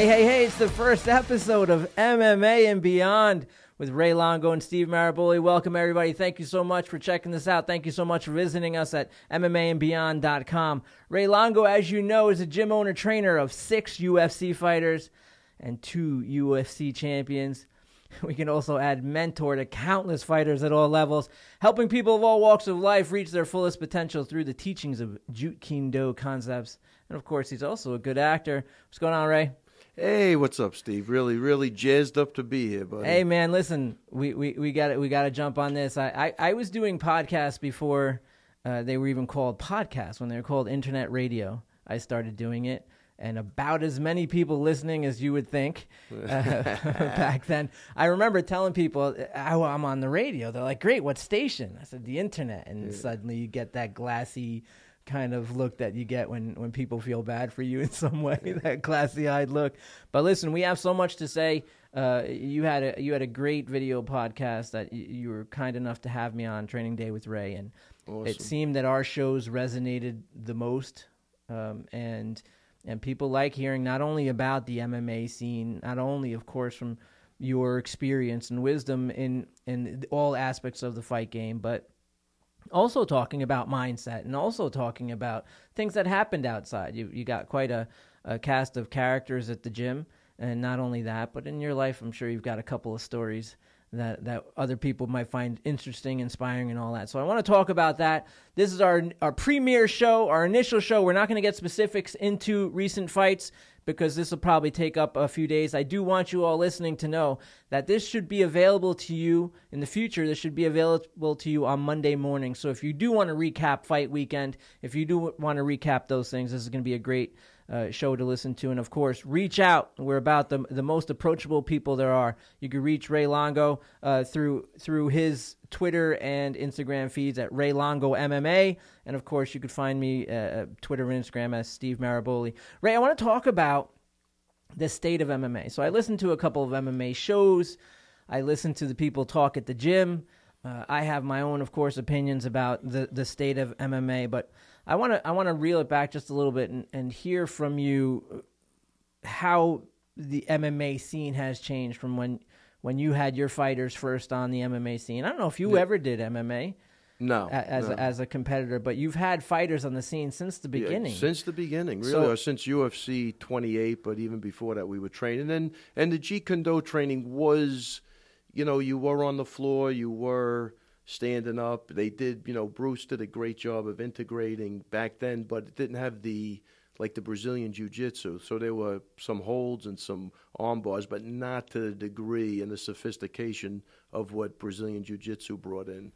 Hey, hey, hey, it's the first episode of MMA and Beyond with Ray Longo and Steve Maraboli. Welcome, everybody. Thank you so much for checking this out. Thank you so much for visiting us at MMAandBeyond.com. Ray Longo, as you know, is a gym owner trainer of six UFC fighters and two UFC champions. We can also add mentor to countless fighters at all levels, helping people of all walks of life reach their fullest potential through the teachings of Jeet Kune Do concepts. And of course, he's also a good actor. What's going on, Ray? Hey, what's up, Steve? Really, really jazzed up to be here, buddy. Hey, man, listen, we we we got we got to jump on this. I, I I was doing podcasts before uh, they were even called podcasts. When they were called internet radio, I started doing it, and about as many people listening as you would think uh, back then. I remember telling people, "Oh, I'm on the radio." They're like, "Great, what station?" I said, "The internet," and yeah. suddenly you get that glassy kind of look that you get when when people feel bad for you in some way that classy eyed look. But listen we have so much to say. Uh, you had a you had a great video podcast that you, you were kind enough to have me on training day with ray and awesome. it seemed that our shows resonated the most um, and and people like hearing not only about the mma scene not only of course from your experience and wisdom in in all aspects of the fight game but also talking about mindset and also talking about things that happened outside. You you got quite a, a cast of characters at the gym, and not only that, but in your life, I'm sure you've got a couple of stories that that other people might find interesting, inspiring, and all that. So I want to talk about that. This is our our premiere show, our initial show. We're not going to get specifics into recent fights because this will probably take up a few days. I do want you all listening to know that this should be available to you in the future. This should be available to you on Monday morning. So if you do want to recap fight weekend, if you do want to recap those things, this is going to be a great uh, show to listen to. And of course, reach out. We're about the the most approachable people there are. You can reach Ray Longo uh, through through his Twitter and Instagram feeds at Ray Longo MMA, and of course, you could find me uh, Twitter and Instagram as Steve Maraboli. Ray, I want to talk about the state of MMA. So I listened to a couple of MMA shows. I listened to the people talk at the gym. Uh, I have my own, of course, opinions about the, the state of MMA, but I want to I want to reel it back just a little bit and, and hear from you how the MMA scene has changed from when when you had your fighters first on the MMA scene. I don't know if you ever did MMA. No, as no. A, as a competitor, but you've had fighters on the scene since the beginning. Yeah, since the beginning, really, so, or since UFC 28. But even before that, we were training, and and the Jeet Kune Do training was, you know, you were on the floor, you were standing up. They did, you know, Bruce did a great job of integrating back then, but it didn't have the like the Brazilian jiu-jitsu. So there were some holds and some arm bars, but not to the degree and the sophistication of what Brazilian jiu-jitsu brought in.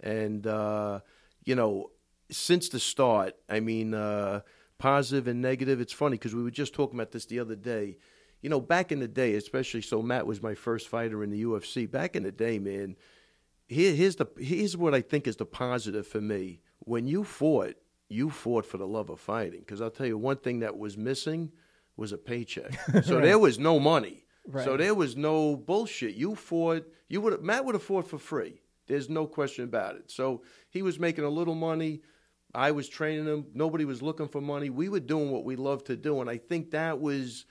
And uh, you know, since the start, I mean, uh, positive and negative. It's funny because we were just talking about this the other day. You know, back in the day, especially so Matt was my first fighter in the UFC. Back in the day, man, here, here's the here's what I think is the positive for me. When you fought, you fought for the love of fighting. Because I'll tell you, one thing that was missing was a paycheck. So right. there was no money. Right. So there was no bullshit. You fought. You would Matt would have fought for free. There's no question about it. So he was making a little money. I was training him. Nobody was looking for money. We were doing what we loved to do, and I think that was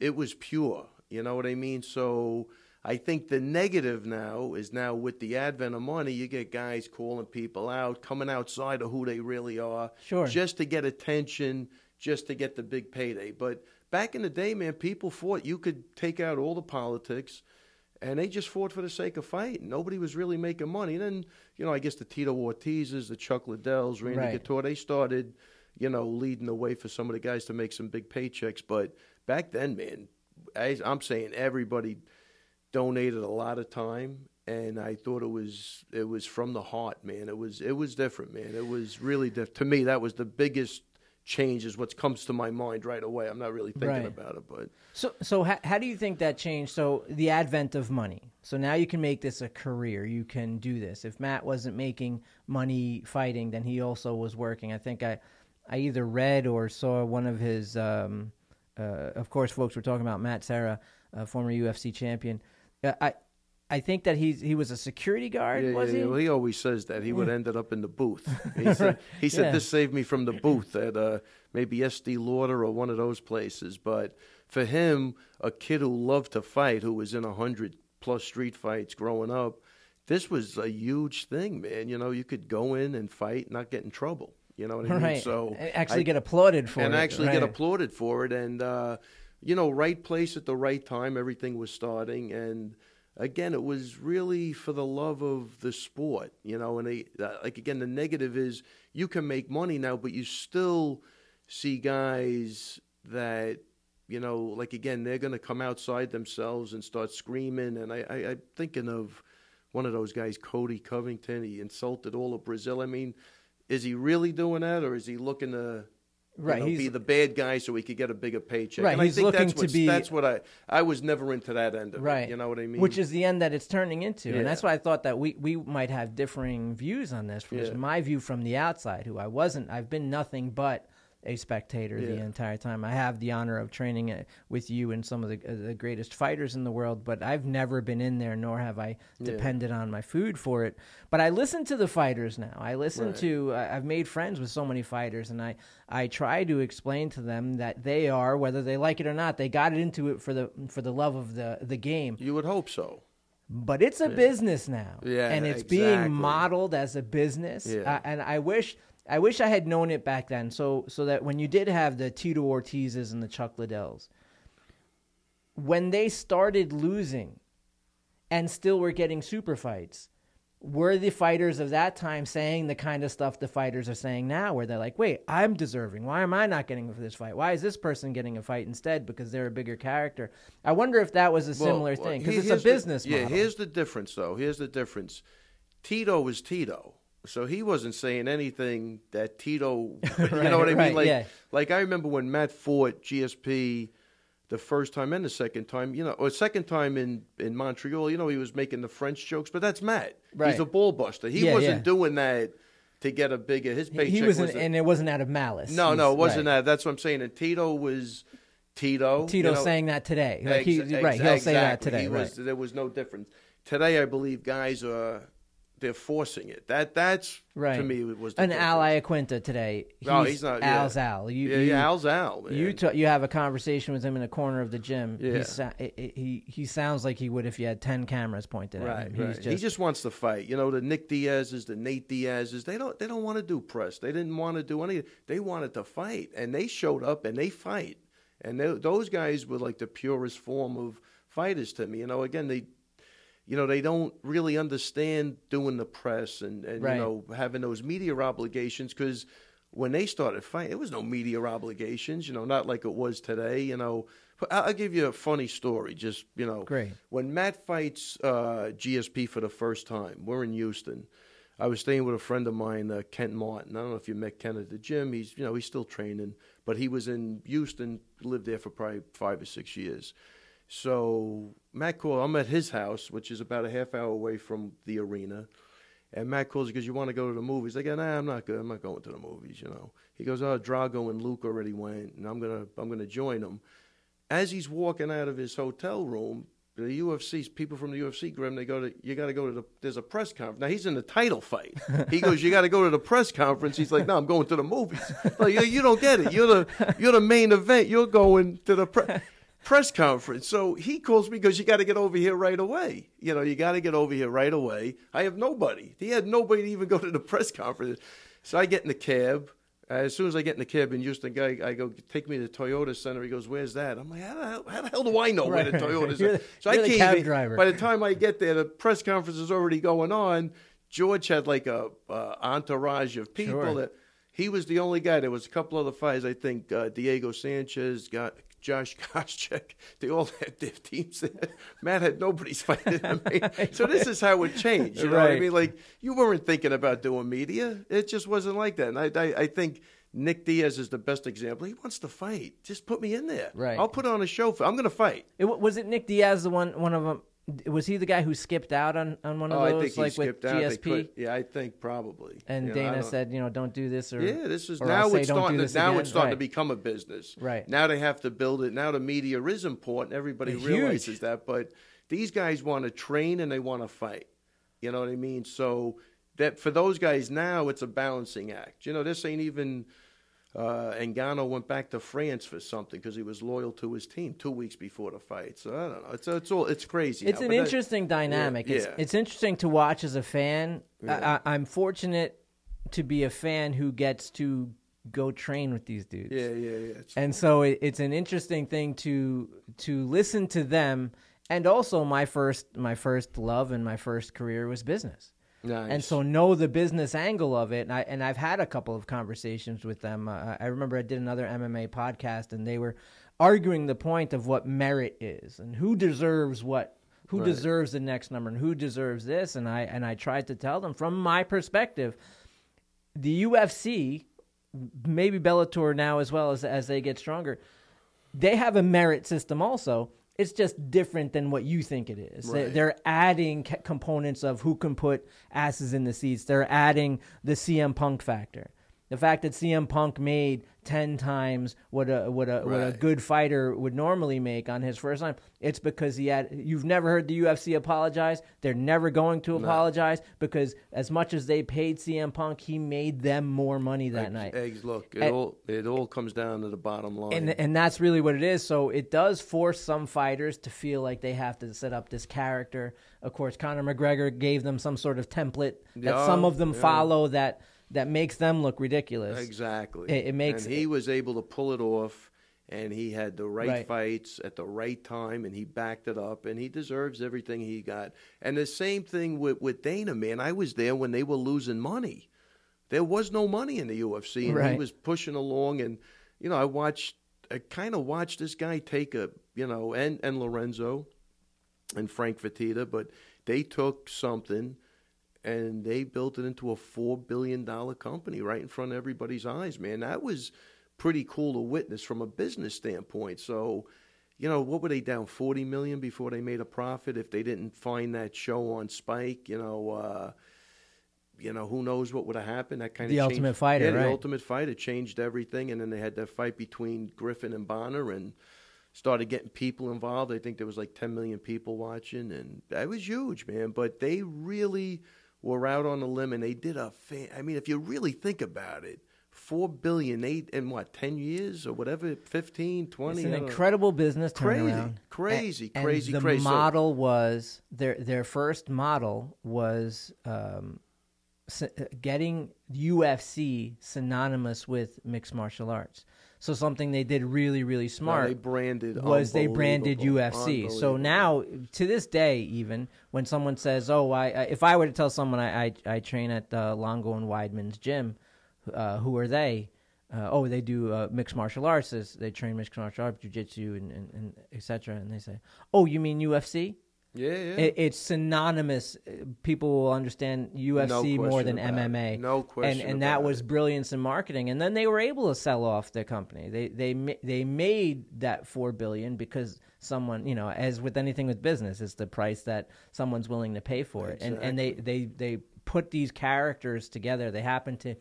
it was pure. You know what I mean? So I think the negative now is now with the advent of money, you get guys calling people out, coming outside of who they really are, sure. just to get attention, just to get the big payday. But back in the day, man, people fought. You could take out all the politics, and they just fought for the sake of fighting. Nobody was really making money. And then, you know, I guess the Tito Ortizes, the Chuck Liddells, Randy right. Couture, they started, you know, leading the way for some of the guys to make some big paychecks. But back then, man, I, I'm saying everybody – donated a lot of time and I thought it was it was from the heart, man. It was it was different, man. It was really different. To me, that was the biggest change. Is what comes to my mind right away. I'm not really thinking right. about it, but so so how, how do you think that changed? So the advent of money. So now you can make this a career. You can do this. If Matt wasn't making money fighting, then he also was working. I think I I either read or saw one of his. Um, uh, of course, folks were talking about Matt Serra, uh, former UFC champion I I think that he's he was a security guard. Yeah, was yeah, he? Well, he always says that he would ended up in the booth. He said, he said yeah. this saved me from the booth at uh, maybe Estée Lauder or one of those places. But for him, a kid who loved to fight, who was in a hundred plus street fights growing up, this was a huge thing, man. You know, you could go in and fight, not get in trouble. You know what I mean? Right. So actually I, get applauded for and it. And actually right. get applauded for it. And, uh, you know, right place at the right time. Everything was starting. And again, it was really for the love of the sport, you know. And they, uh, like, again, the negative is you can make money now, but you still see guys that you know, like again, they're going to come outside themselves and start screaming. And I, I, I'm thinking of one of those guys, Colby Covington. He insulted all of Brazil. I mean, is he really doing that, or is he looking to right, know, be the bad guy so he could get a bigger paycheck? Right, and he's I think looking that's to be. That's what I. I was never into that end of right. it. You know what I mean? Which is the end that it's turning into, Yeah. and that's why I thought that we we might have differing views on this. From Yeah. my view from the outside, who I wasn't, I've been nothing but a spectator the entire time. I have the honor of training uh, with you and some of the, uh, the greatest fighters in the world, but I've never been in there, nor have I Yeah. depended on my food for it. But I listen to the fighters now. I listen Right. to. I- I've made friends with so many fighters, and I I try to explain to them that they are, whether they like it or not, they got into it for the for the love of the the game. you would hope so. But it's a business now, Yeah, and it's exactly. being modeled as a business. Yeah. Uh, and I wish, I wish I had known it back then, so so that when you did have the Tito Ortizes and the Chuck Liddells, when they started losing, and still were getting super fights, were the fighters of that time saying the kind of stuff the fighters are saying now, where they're like, "Wait, I'm deserving. Why am I not getting for this fight? Why is this person getting a fight instead because they're a bigger character?" I wonder if that was a similar Well, thing because it's a here's the- business yeah, model. here's the difference, though. Here's the difference. Tito was Tito, so he wasn't saying anything that Tito. you know what I mean? Like, yeah. like I remember when Matt fought GSP the first time and the second time. You know, or second time in in Montreal. You know, he was making the French jokes, but that's Matt. Right. He's a ball buster. He Yeah, wasn't yeah. doing that to get a bigger. His paycheck he wasn't, was and it wasn't out of malice. no, no, it wasn't right. that. That's what I'm saying. And Tito was Tito. Tito you know, saying that today. Like he, Ex- right, he'll say that today. He was, right. There was no difference. Today, I believe guys are they're forcing it. That that's Right. to me was the An difference. Al Iaquinta today. He's, No, he's not- yeah. Al's Al. You, Yeah, you, yeah, Al's Al. Man. You t- you have a conversation with him in a corner of the gym. Yeah. He, sa- i- i- he he sounds like he would if you had ten cameras pointed at him. He's right. just, he just wants to fight. You know, the Nick Diaz's, the Nate Diaz's. They don't. They don't want to do press. They didn't want to do any. They wanted to fight, and they showed up and they fight. And they, those guys were like the purest form of fighters to me. You know, again, they, you know, they don't really understand doing the press and, and Right. you know having those media obligations because when they started fighting, there was no media obligations. You know, not like it was today. You know, But I'll I'll give you a funny story. Just you know, Great. when Matt fights uh, GSP for the first time, we're in Houston. I was staying with a friend of mine, uh, Kent Martin. I don't know if you met Kent at the gym. He's you know he's still training, but he was in Houston, lived there for probably five or six years. So Matt called. I'm at his house, which is about a half hour away from the arena. And Matt calls because you want to go to the movies. I go, nah, I'm not good. I'm not going to the movies. You know. He goes, oh, Drago and Luke already went, and I'm gonna I'm gonna join them. As he's walking out of his hotel room, the UFC's people from the UFC Grim they go to you got to go to the there's a press conference. Now he's in the title fight. He goes, you got to go to the press conference. He's like, no, I'm going to the movies. Like, you, you don't get it. You're the you're the main event. You're going to the pre- press conference. So he calls me because you got to get over here right away. You know, you got to get over here right away. I have nobody. He had nobody to even go to the press conference. So I get in the cab. Uh, as soon as I get in the cab in Houston, guy, I go take me to the Toyota Center. He goes, "Where's that?" I'm like, "How the hell, how the hell do I know where the Toyota Center?" So I the can't. cab even- driver. By the time I get there, the press conference is already going on. George had like a uh, entourage of people Sure. that he was the only guy. There was a couple other fighters. I think uh, Diego Sanchez got. Josh Koscheck, they all had their teams there. Matt had nobody's fighting him. So this is how it changed. You know what I mean? Like you weren't thinking about doing media. It just wasn't like that. And I, I, I think Nick Diaz is the best example. He wants to fight. Just put me in there. Right. I'll put on a show. For, I'm going to fight. It, was it Nick Diaz the one one of them? Was he the guy who skipped out on, on one of Oh, I those, think he like with out. GSP? yeah, I think probably. And You Dana don't- said, you know, don't do this or Yeah, this is now it's don't starting. To, now again. it's starting to become a business. Right. now, they have to build it. Now the media is important. Everybody Huge. realizes that. But these guys want to train and they want to fight. You know what I mean? So that for those guys now, it's a balancing act. You know, this ain't even uh, Gano went back to France for something because he was loyal to his team two weeks before the fight. So I don't know. It's it's all it's crazy. It's now, an interesting that, dynamic. Yeah, it's, yeah. it's interesting to watch as a fan. Yeah. I, I'm fortunate to be a fan who gets to go train with these dudes. Yeah, yeah, yeah. and so it, it's an interesting thing to to listen to them. And also, my first my first love and my first career was business. Nice. And so know the business angle of it. And, I, and I've had a couple of conversations with them. Uh, I remember I did another MMA podcast, and they were arguing the point of what merit is and who deserves what who right. deserves the next number and who deserves this and I and I tried to tell them from my perspective the UFC maybe Bellator now as well as as they get stronger, they have a merit system also. It's just different than what you think it is. Right. They're adding components of who can put asses in the seats. They're adding the CM Punk factor. The fact that CM Punk made ten times what a what a right. what a good fighter would normally make on his first time, it's because he had. You've never heard the UFC apologize. They're never going to apologize no. because as much as they paid CM Punk, he made them more money that eggs, night. Eggs, look, it and, all it all comes down to the bottom line, and and that's really what it is. So it does force some fighters to feel like they have to set up this character. Of course, Conor McGregor gave them some sort of template that yeah, some of them yeah. follow that that makes them look ridiculous. Exactly. It, it makes. And he was able to pull it off, and he had the right, right, fights at the right time, and he backed it up, and he deserves everything he got. And the same thing with with Dana, man. I was there when they were losing money. There was no money in the UFC, and right. he was pushing along. And you know, I watched, I kind of watched this guy take a, you know, and and Lorenzo, and Frank Fertitta, but they took something and they built it into a four billion dollar company right in front of everybody's eyes. Man, that was pretty cool to witness from a business standpoint. So, you know, what were they down forty million before they made a profit? If they didn't find that show on Spike, you know. Uh, you know, who knows what would have happened? That kind the of the ultimate fighter, yeah, right? the ultimate fighter changed everything, and then they had that fight between Griffin and Bonner, and started getting people involved. I think there was like 10 million people watching, and that was huge, man. But they really were out on a limb and they did a fan. I mean, if you really think about it, four billion eight in what ten years or whatever 15 20 it's an incredible business crazy turnaround. crazy and, crazy the crazy model was their their first model was um, getting UFC synonymous with mixed martial arts so something they did really, really smart. No, they branded was they branded UFC. So now, to this day, even when someone says, "Oh, I,", I if I were to tell someone I I, I train at uh, Longo and Weidman's gym, uh, who are they? Uh, oh, they do uh, mixed martial arts. They train mixed martial arts, jujitsu, and, and, and etc. And they say, "Oh, you mean UFC?" Yeah, yeah. It, it's synonymous. People will understand UFC no more than MMA. It. No question. And and that was brilliance in marketing. And then they were able to sell off their company. They they they made that four billion because someone you know, as with anything with business, it's the price that someone's willing to pay for it. Exactly. And and they they they put these characters together. They happen to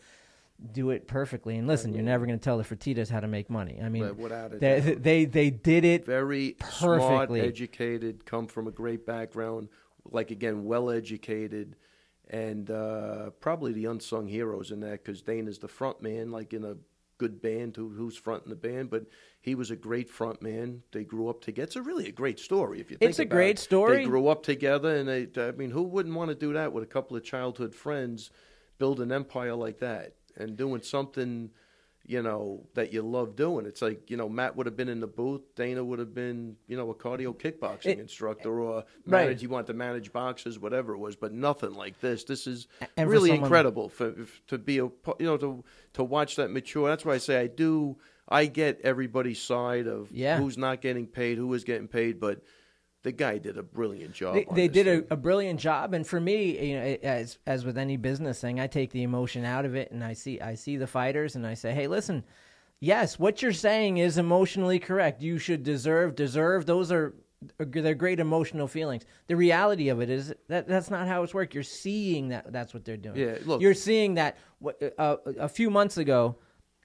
do it perfectly. And listen, you're never going to tell the Fertittas how to make money. I mean, they, they, they did it very perfectly. smart, educated, come from a great background, like again, well educated, and uh, probably the unsung heroes in that because Dana's the front man, like in a good band who, who's fronting the band, but he was a great front man. They grew up together. It's a really a great story if you think It's a great story. They grew up together, and they. I mean, who wouldn't want to do that with a couple of childhood friends? Build an empire like that and doing something, you know, that you love doing. It's like, you know, Matt would have been in the booth, Dana would have been, you know, a cardio kickboxing it, instructor or manage, right. you want to manage boxes, whatever it was, but nothing like this. This is and really for someone... incredible for, to be a, you know, to, to watch that mature. That's why I say I do, I get everybody's side of yeah. who's not getting paid, who is getting paid, but – the guy did a brilliant job. They, they did a, a, brilliant job, and for me, you know, as as with any business thing, I take the emotion out of it, and I see I see the fighters, and I say, hey, listen, yes, what you're saying is emotionally correct. You should deserve deserve. Those are they're great emotional feelings. The reality of it is that that's not how it's worked. You're seeing that that's what they're doing. Yeah, look, you're seeing that. Uh, a few months ago,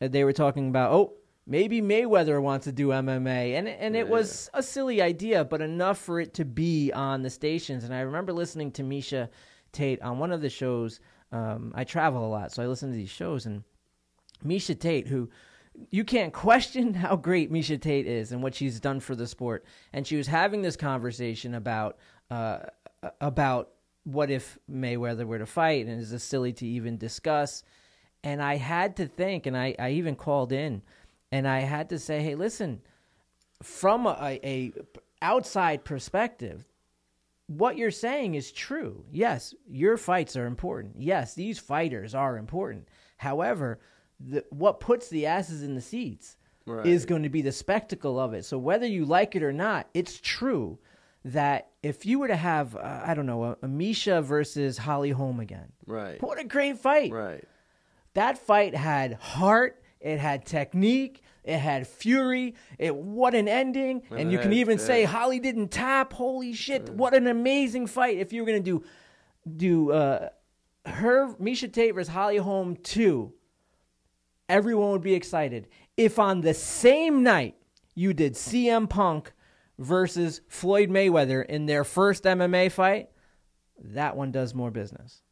uh, they were talking about oh maybe Mayweather wants to do MMA, and and it was a silly idea, but enough for it to be on the stations. And I remember listening to Miesha Tate on one of the shows. Um, I travel a lot, so I listen to these shows, and Miesha Tate, who you can't question how great Miesha Tate is and what she's done for the sport. And she was having this conversation about uh, about what if Mayweather were to fight, and is this silly to even discuss? And I had to think, and I, I even called in, and I had to say, hey, listen, from a, a outside perspective, what you're saying is true. Yes, your fights are important. Yes, these fighters are important. However, the, what puts the asses in the seats right. is going to be the spectacle of it. So whether you like it or not, it's true that if you were to have, uh, I don't know, a, a Miesha versus Holly Holm again, right? What a great fight! Right. That fight had heart. It had technique. It had fury. It what an ending! And, and you can even say Holly didn't tap. Holy shit! Yeah. What an amazing fight! If you were gonna do do uh, her Miesha Tate versus Holly Holm two, everyone would be excited. If on the same night you did CM Punk versus Floyd Mayweather in their first MMA fight, that one does more business.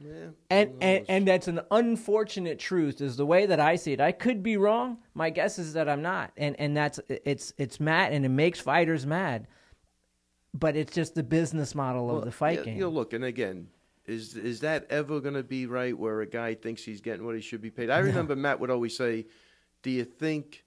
Yeah, and, and and that's an unfortunate truth is the way that I see it. I could be wrong. My guess is that I'm not. And and that's it's it's mad and it makes fighters mad. But it's just the business model well, of the fight yeah, game. You know, look, and again, is is that ever going to be right where a guy thinks he's getting what he should be paid? I remember Matt would always say, "Do you think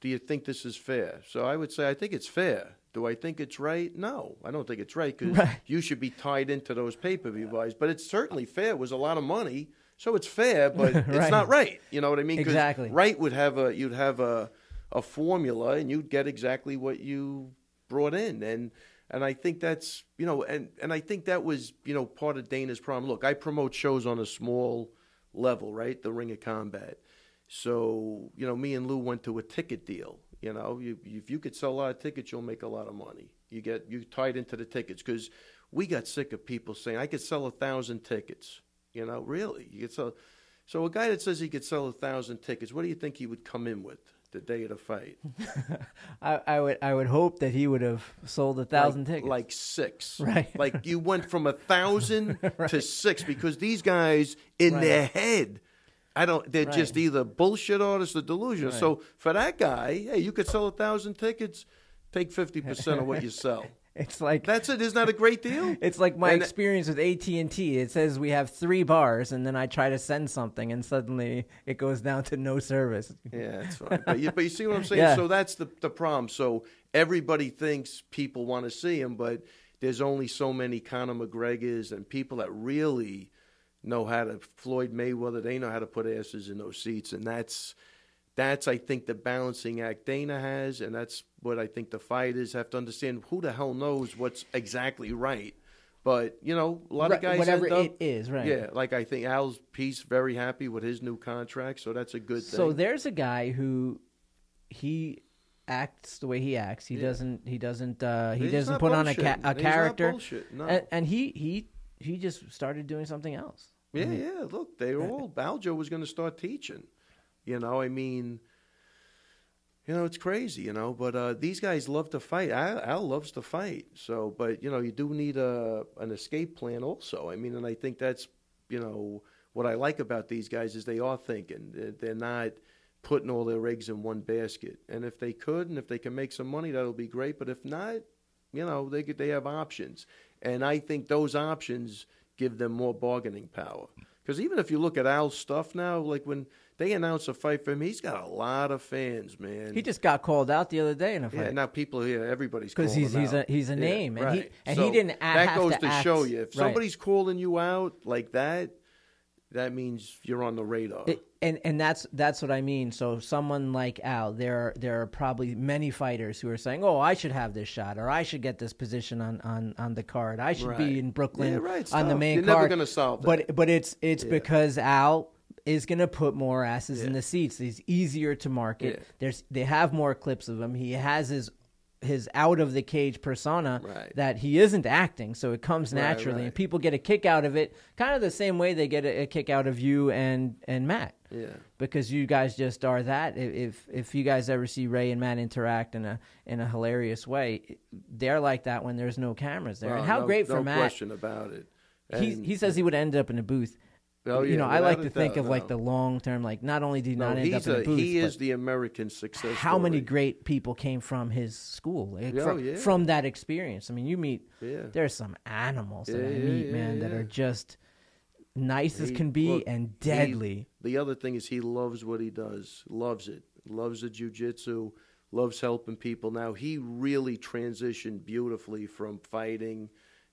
do you think this is fair? So I would say I think it's fair. Do I think it's right? No, I don't think it's right because right. you should be tied into those pay per view buys. But it's certainly fair. It was a lot of money, so it's fair, but right. it's not right. You know what I mean? Exactly. Right would have a you'd have a a formula, and you'd get exactly what you brought in, and and I think that's you know, and and I think that was you know part of Dana's problem. Look, I promote shows on a small level, right? The Ring of Combat so, you know, me and Lou went to a ticket deal. You know, you, if you could sell a lot of tickets, you'll make a lot of money. You get you tied into the tickets because we got sick of people saying I could sell a thousand tickets. You know, really, you could sell. So a guy that says he could sell a thousand tickets, what do you think he would come in with the day of the fight? I, I, would I would hope that he would have sold a thousand like, tickets, like six. Right. Like you went from a thousand right. to six because these guys in right. their head I don't. They're right. just either bullshit artists or delusional. Right. So for that guy, hey, you could sell a thousand tickets, take fifty percent of what you sell. It's like that's it. Isn't that a great deal? It's like my and experience with AT and T. It says we have three bars, and then I try to send something, and suddenly it goes down to no service. Yeah, that's fine. but, you, but you see what I'm saying? Yeah. So that's the the problem. So everybody thinks people want to see him, but there's only so many Conor McGregors and people that really know how to Floyd Mayweather. They know how to put asses in those seats, and that's that's I think the balancing act Dana has, and that's what I think the fighters have to understand. Who the hell knows what's exactly right? But you know, a lot right, of guys whatever up, it is, right? Yeah, like I think Al's piece very happy with his new contract, so that's a good thing. So there's a guy who he acts the way he acts. He yeah. doesn't. He doesn't. Uh, he He's doesn't put bullshit. on a, ca- a character. No. And, and, he he he just started doing something else. Yeah, mm-hmm. yeah. Look, they were all Baljo was going to start teaching. You know, I mean, you know, it's crazy, you know. But uh, these guys love to fight. Al, Al, loves to fight. So, but you know, you do need a an escape plan also. I mean, and I think that's you know what I like about these guys is they are thinking. They're not putting all their eggs in one basket. And if they could, and if they can make some money, that'll be great. But if not, you know, they could, they have options. And I think those options give them more bargaining power. Because even if you look at Al's stuff now, like when they announce a fight for him, he's got a lot of fans, man. He just got called out the other day in a fight. Yeah, now people here, everybody's because he's he's out. a he's a yeah, name, and right. he and so he didn't. Act, that goes to, to show you if right. somebody's calling you out like that, that means you're on the radar. It, and and that's that's what I mean. So someone like Al, there are, there are probably many fighters who are saying, "Oh, I should have this shot, or I should get this position on on, on the card. I should right. be in Brooklyn yeah, right. on the main you're card." You're never going to solve that. But but it's it's yeah. because Al is going to put more asses yeah. in the seats. He's easier to market. There's they have more clips of him. He has his his out of the cage persona right. that he isn't acting, so it comes naturally, right, right. and people get a kick out of it, kind of the same way they get a, a, kick out of you and and Matt. Yeah, because you guys just are that. If if you guys ever see Ray and Matt interact in a in a hilarious way, they're like that when there's no cameras there. Well, and how no, great for no Matt! question about it. he he says he would end up in a booth Oh, yeah, you know, I like to think doubt, of no. like the long term. Like, not only did he no, not end up in a, booth, he is the American success. How story. many great people came from his school, like, oh, from, yeah. from, that experience? I mean, you meet yeah. there's some animals that I meet, man, that are just nice he, as can be look, and deadly. He, the other thing is he loves what he does, loves it, loves the jujitsu, loves helping people. Now he really transitioned beautifully from fighting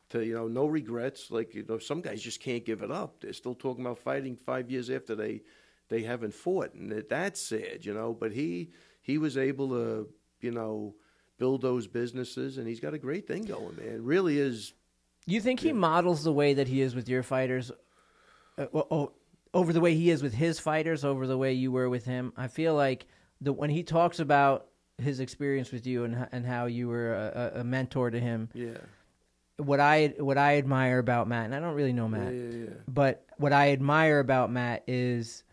to you know no regrets. Like you know, some guys just can't give it up. They're still talking about fighting five years after they they haven't fought, and that's sad, you know. But he he was able to you know build those businesses, and he's got a great thing going, man. It really is. You think he models the way that he is with your fighters, uh, oh, over the way he is with his fighters, over the way you were with him? I feel like the when he talks about his experience with you and and how you were a, a mentor to him. Yeah what I what I admire about Matt, and I don't really know Matt, yeah, yeah, yeah. but what I admire about Matt is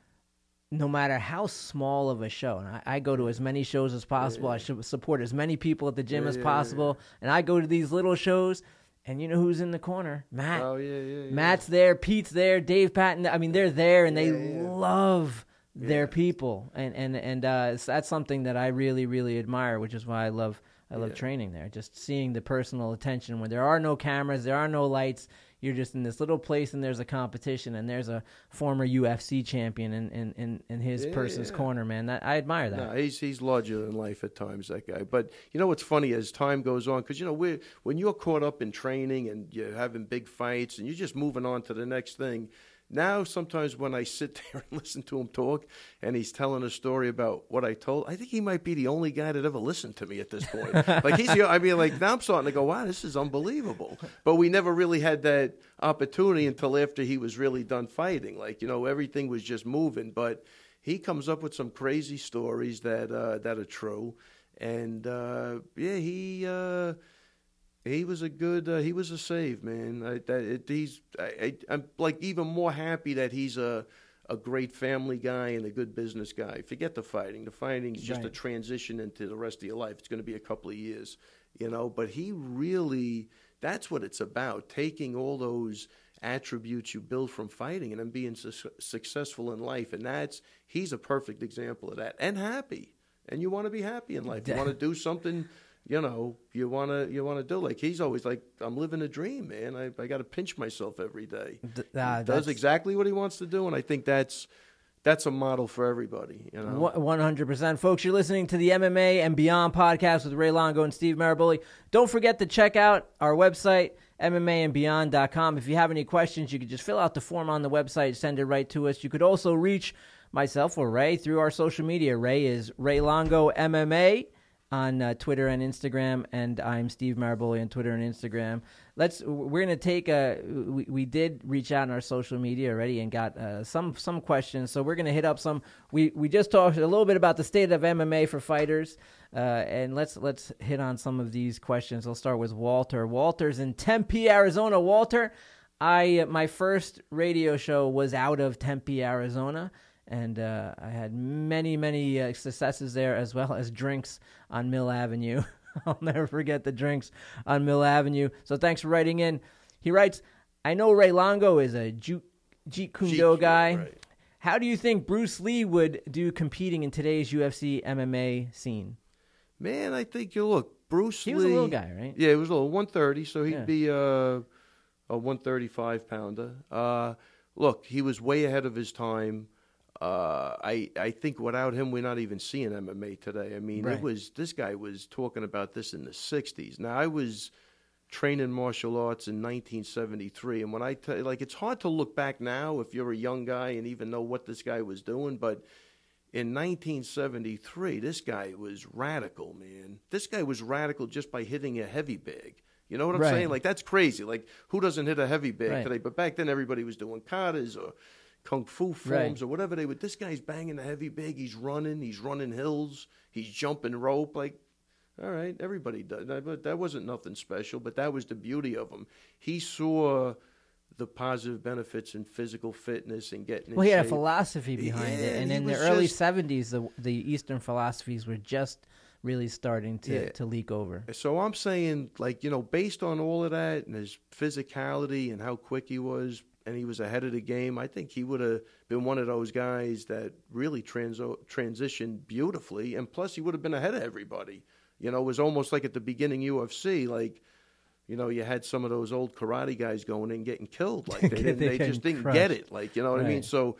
no matter how small of a show, and I, I go to as many shows as possible. I should support as many people at the gym as possible, and I go to these little shows. And you know who's in the corner? Matt. Oh yeah, yeah. yeah. Matt's there. Pete's there. Dave Patton. I mean, they're there, and they love their people, and and and uh, that's something that I really really admire, which is why I love I love yeah. training there. Just seeing the personal attention when there are no cameras, there are no lights. You're just in this little place and there's a competition and there's a former UFC champion in in, in, in his yeah, person's yeah. corner, man. That I admire that. No, he's he's larger than life at times, that guy. But you know what's funny as time goes on, because you know we when you're caught up in training and you're having big fights and you're just moving on to the next thing now, sometimes when I sit there and listen to him talk, and he's telling a story about what I told, I think he might be the only guy that ever listened to me at this point. like he's, I mean, like now I'm starting to go, wow, this is unbelievable. But we never really had that opportunity until after he was really done fighting. Like you know, everything was just moving. But he comes up with some crazy stories that uh, that are true, and uh, yeah, he. Uh, he was a good. Uh, he was a save, man. I, that, it, he's. I, am like even more happy that he's a a great family guy and a good business guy. Forget the fighting. The fighting is just right. a transition into the rest of your life. It's going to be a couple of years, you know. But he really. That's what it's about. Taking all those attributes you build from fighting and then being su- successful in life, and that's he's a perfect example of that. And happy. And you want to be happy in life. You want to do something you know, you wanna you wanna do. Like he's always like, I'm living a dream, man. I I got to pinch myself every day. Uh, does exactly what he wants to do, and I think that's that's a model for everybody. You know, one hundred percent, folks. You're listening to the MMA and Beyond podcast with Ray Longo and Steve Maraboli. Don't forget to check out our website. MMAandBeyond.com. If you have any questions, you could just fill out the form on the website, send it right to us. You could also reach myself or Ray through our social media. Ray is Ray Longo MMA on uh, Twitter and Instagram, and I'm Steve Maraboli on Twitter and Instagram. Let's we're gonna take a we, we did reach out on our social media already and got uh, some some questions, so we're gonna hit up some. We we just talked a little bit about the state of MMA for fighters, uh, and let's let's hit on some of these questions. I'll start with Walter. Walter's in Tempe, Arizona. Walter, I my first radio show was out of Tempe, Arizona and uh, I had many, many uh, successes there, as well as drinks on Mill Avenue. I'll never forget the drinks on Mill Avenue. So thanks for writing in. He writes, I know Ray Longo is a Jeet Kune Do guy. Right. How do you think Bruce Lee would do competing in today's UFC MMA scene? Man, I think you look Bruce he Lee. He was a little guy, right? Yeah, he was a little 130, so he'd yeah. be a, a 135 pounder. Uh, look, he was way ahead of his time. Uh, I I think without him, we're not even seeing MMA today. I mean, right. it was this guy was talking about this in the '60s. Now I was training martial arts in 1973, and when I tell like, it's hard to look back now if you're a young guy and even know what this guy was doing, but. In 1973, this guy was radical, man. This guy was radical just by hitting a heavy bag. You know what I'm right. saying? Like that's crazy. Like who doesn't hit a heavy bag right. today? But back then, everybody was doing katas or kung fu forms right. or whatever they would. This guy's banging the heavy bag. He's running. He's running hills. He's jumping rope. Like, all right, everybody does. But that wasn't nothing special. But that was the beauty of him. He saw the positive benefits in physical fitness and getting. Well, he had a philosophy behind yeah, it, and in the early just, '70s, the the Eastern philosophies were just really starting to, yeah. to leak over. So I'm saying, like, you know, based on all of that and his physicality and how quick he was, and he was ahead of the game, I think he would have been one of those guys that really transo- transitioned beautifully. And plus, he would have been ahead of everybody. You know, it was almost like at the beginning UFC, like you know, you had some of those old karate guys going in getting killed. Like they, didn't, they just didn't crushed. get it. Like you know what right. I mean? So,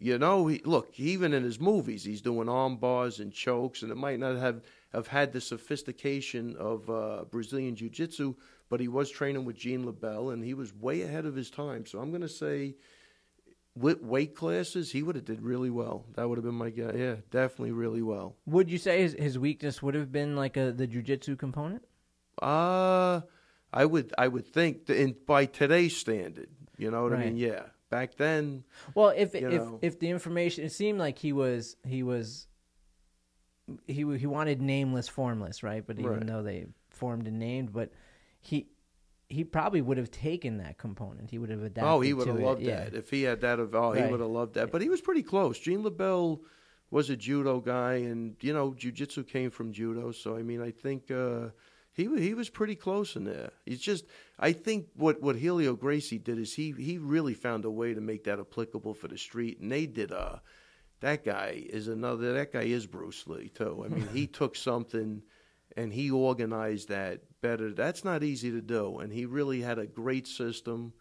you know, he, look, even in his movies, he's doing arm bars and chokes, and it might not have have had the sophistication of uh, Brazilian jiu jitsu, but he was training with Gene LeBell, and he was way ahead of his time. So I'm going to say. With weight classes, he would have did really well. That would have been my guess. Yeah, definitely really well. Would you say his, his weakness would have been like a the jujitsu component? Uh I would I would think that in, by today's standard, you know what right. I mean? Yeah. Back then, well, if if know. if the information, it seemed like he was he was he he wanted nameless, formless, right? But even right. though they formed and named, but he he probably would have taken that component. He would have adapted. Oh, he would have it. loved yeah. that if he had that. Of, oh, right. he would have loved that. But he was pretty close. Gene LeBell was a judo guy, and you know, jujitsu came from judo. So I mean, I think. Uh, he he was pretty close in there. He's just I think what what Helio Gracie did is he he really found a way to make that applicable for the street, and they did. Uh, that guy is another. That guy is Bruce Lee too. I mean, he took something and he organized that better. That's not easy to do, and he really had a great system.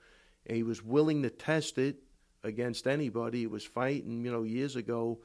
And he was willing to test it against anybody. He was fighting, you know, years ago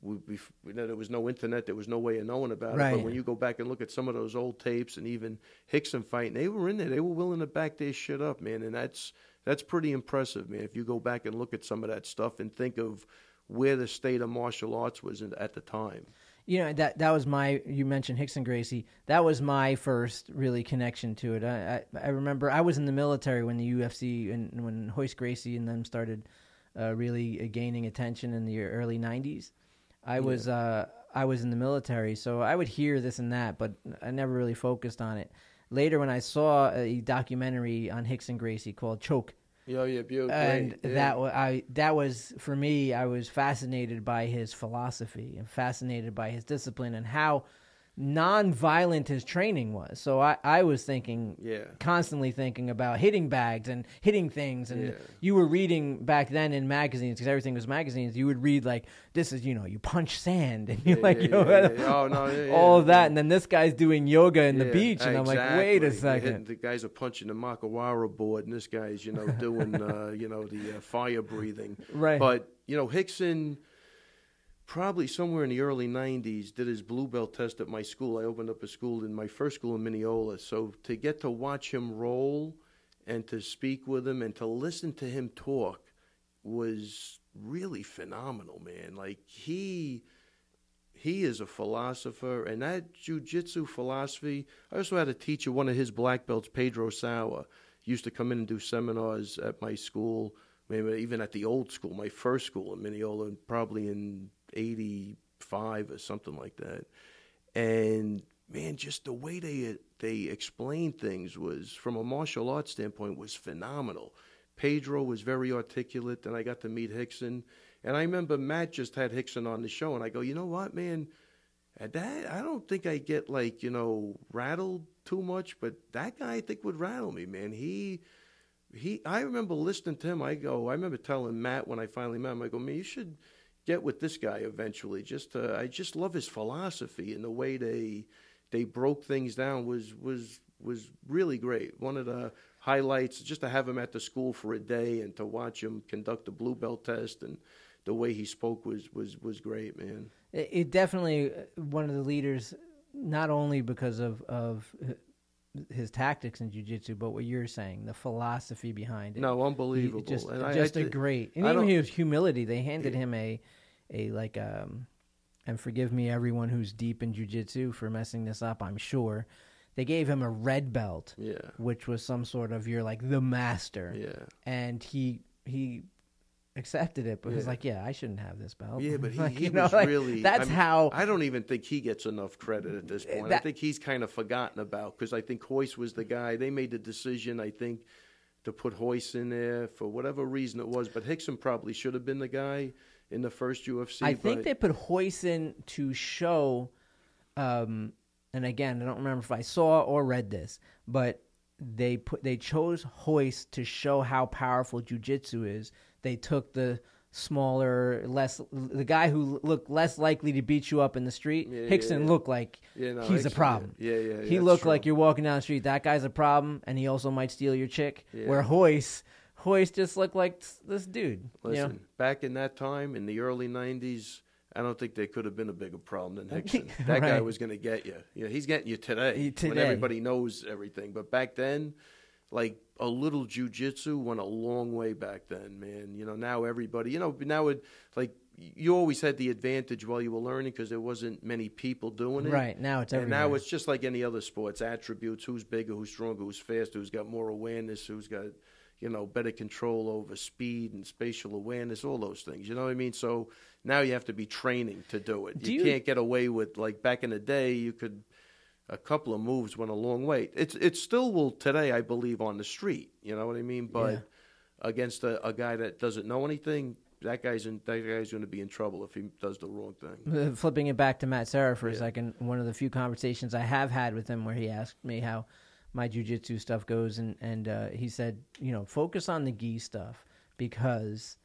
we, we, you know, there was no internet, there was no way of knowing about right. it. But when you go back and look at some of those old tapes and even Rickson fighting, they were in there. They were willing to back their shit up, man, and that's that's pretty impressive, man. If you go back and look at some of that stuff and think of where the state of martial arts was in, at the time. You know that that was my. You mentioned Rickson Gracie. That was my first really connection to it. I I, I remember I was in the military when the UFC and when Royce Gracie and them started uh, really uh, gaining attention in the early '90s I was uh, I was in the military, so I would hear this and that, but I never really focused on it. Later, when I saw a documentary on Rickson Gracie called Choke, Oh yeah, beautiful. And yeah. that was I that was for me. I was fascinated by his philosophy and fascinated by his discipline and how non-violent his training was. So I, I was thinking, yeah, constantly thinking about hitting bags and hitting things. And yeah. you were reading back then in magazines because everything was magazines. You would read like this is you know you punch sand and you're yeah, like you know oh, no, all of that. And then this guy's doing yoga in the beach, and exactly. I'm like, wait a second. The guys are punching the makiwara board, and this guy's you know doing uh, you know the uh, fire breathing. Right. But you know Rickson probably somewhere in the early 90s did his blue belt test at my school. I opened up a school in my first school in mineola. So to get to watch him roll and to speak with him and to listen to him talk was really phenomenal man. Like he he is a philosopher and that jiu-jitsu philosophy i also had a teacher one of his black belts pedro sauer used to come in and do seminars at my school maybe even at the old school my first school in mineola probably in 85 or something like that. And man, just the way they they explained things was, from a martial arts standpoint, was phenomenal. Pedro was very articulate, and I got to meet Rickson. And I remember Matt just had Rickson on the show, and I go, you know what, man, that I don't think I get like you know rattled too much, but that guy I think would rattle me, man. He he. I remember listening to him. I go, I remember telling Matt when I finally met him, I go, man, you should get with this guy eventually. Just uh, I just love his philosophy and the way they they broke things down was was was really great. One of the highlights just to have him at the school for a day and to watch him conduct the blue belt test and the way he spoke was was was great, man. It, it definitely uh, one of the leaders, not only because of of his tactics in jiu-jitsu but what you're saying the philosophy behind it no unbelievable he, just, and just I, a great and I even his humility they handed him a a like um and forgive me everyone who's deep in jujitsu for messing this up, I'm sure. They gave him a red belt, yeah, which was some sort of you're like the master, yeah, and he he accepted it, but yeah. he's like, yeah, I shouldn't have this belt. Yeah, but he, like, he know, was like, really. That's I mean, how. I don't even think he gets enough credit at this point. That, I think he's kind of forgotten about because I think Royce was the guy. They made the decision, I think, to put Royce in there for whatever reason it was, but Rickson probably should have been the guy in the first UFC. I think they put Royce to show, um, and again, I don't remember if I saw or read this, but they put they chose Royce to show how powerful jujitsu is. They took the smaller, less the guy who looked less likely to beat you up in the street. Yeah, Rickson yeah, yeah. looked like no, he's a problem. Yeah, yeah. yeah he looked true. like you're walking down the street. That guy's a problem, and he also might steal your chick. Where Royce, Royce just looked like this dude. Listen, you know? back in that time, in the early '90s, I don't think there could have been a bigger problem than Rickson. That guy was going to get you. You know, he's getting you today, He- when everybody knows everything. But back then, like a little jujitsu went a long way back then, man. You know, now everybody, you know, now it like you always had the advantage while you were learning because there wasn't many people doing it. Right now it's And now it's just like any other sports attributes: who's bigger, who's stronger, who's faster, who's got more awareness, who's got you know better control over speed and spatial awareness, all those things. You know what I mean? So now you have to be training to do it. Do you, you- can't get away with like back in the day. You could a couple of moves went a long way. It's it still will today, I believe, on the street. You know what I mean? But Yeah. against a, a guy that doesn't know anything. That guy's in. That guy's going to be in trouble if he does the wrong thing. Uh, Flipping it back to Matt Serra for a second, one of the few conversations I have had with him where he asked me how my jujitsu stuff goes, and and uh, he said, you know, focus on the gi stuff because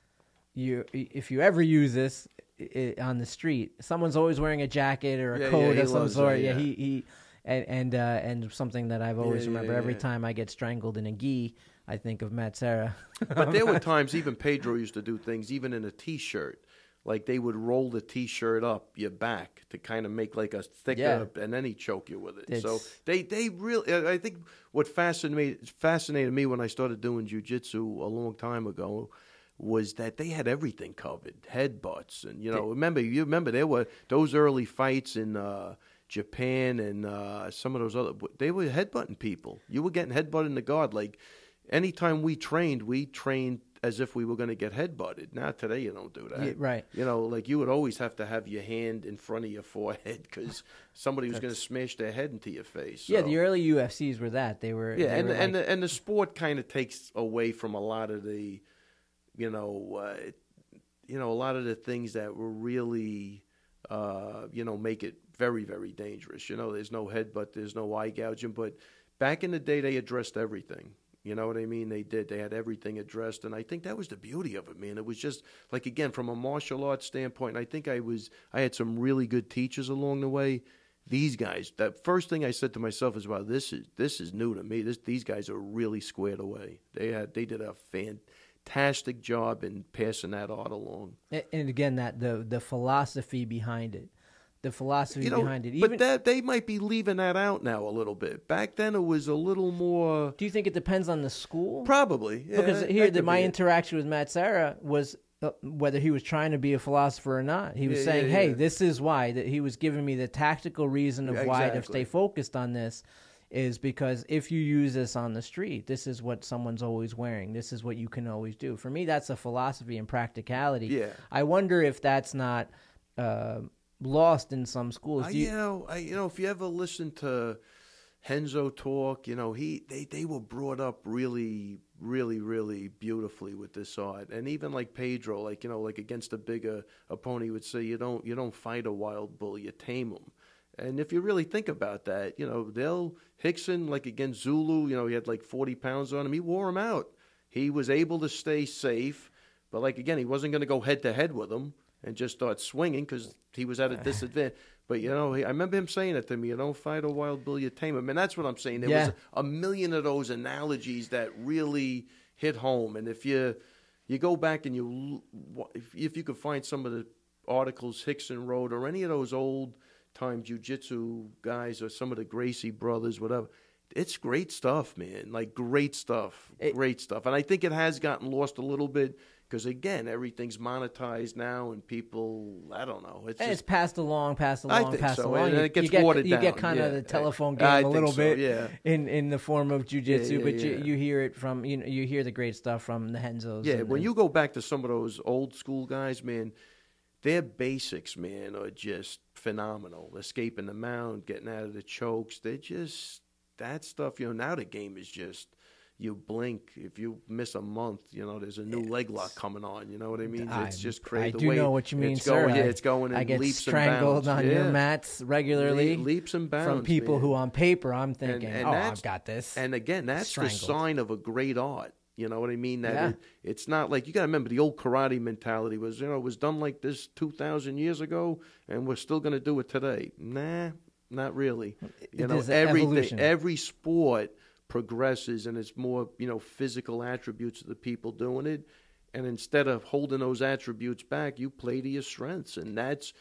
you if you ever use this i- i- on the street, someone's always wearing a jacket or a Yeah, yeah, coat he of some sort. yeah. yeah. he he. And and, uh, and something that I've always Yeah, yeah, remember every yeah. time I get strangled in a gi, I think of Matt Serra. But there were times even Pedro used to do things even in a t-shirt. Like they would roll the t-shirt up your back to kind of make like a thicker, Yeah. and then he choke you with it. It's- So they they really. I think what fascinated me fascinated me when I started doing jujitsu a long time ago was that they had everything covered, headbutts, and you know, remember you remember there were those early fights in. uh Japan and uh, some of those other, they were headbutting people. You were getting headbutted in the guard. Like anytime we trained, we trained as if we were going to get headbutted. Now today you don't do that. Yeah, right. You know, like you would always have to have your hand in front of your forehead because somebody was going to smash their head into your face. Yeah, the early UFCs were that they were. yeah, they and were and like- the, and the sport kind of takes away from a lot of the, you know, uh, you know, a lot of the things that were really, uh, you know, make it very very dangerous. You know, there's no headbutt, there's no eye gouging, but back in the day they addressed everything. You know what I mean? They did. They had everything addressed, and I think that was the beauty of it, man. It was just like again from a martial arts standpoint. I think I was I had some really good teachers along the way these guys that first thing i said to myself is wow this is this is new to me this these guys are really squared away they had they did a fantastic job in passing that art along and again that the the philosophy behind it the philosophy you know behind it. but that they might be leaving that out now a little bit. Back then it was a little more do you think it depends on the school? Probably yeah, because here the, my be interaction with matt Serra was uh, whether he was trying to be a philosopher or not. He was Yeah, saying yeah, hey this is why that he was giving me the tactical reason of why to stay focused on this is because if you use this on the street this is what someone's always wearing. This is what you can always do. For me that's a philosophy and practicality. Yeah. i wonder if that's not uh, lost in some schools I, Do you know, I, you know, if you ever listen to Renzo talk, you know, he they they were brought up really, really, really beautifully with this art, and even like Pedro, like you know, like against a bigger opponent, he would say, you don't you don't fight a wild bull, you tame him. And if you really think about that, you know, they'll Rickson like against Zulu, you know, he had like forty pounds on him, he wore him out. He was able to stay safe, but like again, he wasn't going to go head to head with him and just start swinging because he was at a disadvantage. But you know, he, I remember him saying it to me. You don't fight a wild bull, you tame him, and that's what I'm saying. There Yeah. was a million of those analogies that really hit home. And if you you go back and you if, if you could find some of the articles Rickson wrote or any of those old time jujitsu guys or some of the Gracie brothers, whatever. It's great stuff, man. Like great stuff, It- great stuff. And I think it has gotten lost a little bit because again, everything's monetized now, and people, I don't know. It's And just it's passed along, passed I along, think passed so, along. and you, it gets you get, watered you get down, kind of the telephone I- game I a little so, bit yeah. in in the form of jujitsu, yeah, but you, you hear it from you know you hear the great stuff from the Renzos. Yeah, and- when and- you go back to some of those old school guys, man, their basics, man, are just phenomenal. Escaping the mount, getting out of the chokes, they just that stuff. You know, now the game is just you blink. If you miss a month, you know there's a new leg lock coming on. You know what I mean? It's just crazy. I do way know what you mean, it's sir. Going, yeah, I, it's going in I get leaps strangled and bounds. on yeah. your mats regularly. Le- leaps and bounds from people man. who, on paper, I'm thinking, and "Oh, I've got this." And again, that's Strangled. the sign of a great art. You know what I mean? That Yeah. it, it's not like you got to remember the old karate mentality was you know it was done like this two thousand years ago, and we're still going to do it today. Nah, not really. You It know, everything, every sport progresses, and it's more you know physical attributes of the people doing it, and instead of holding those attributes back, you play to your strengths, and that's.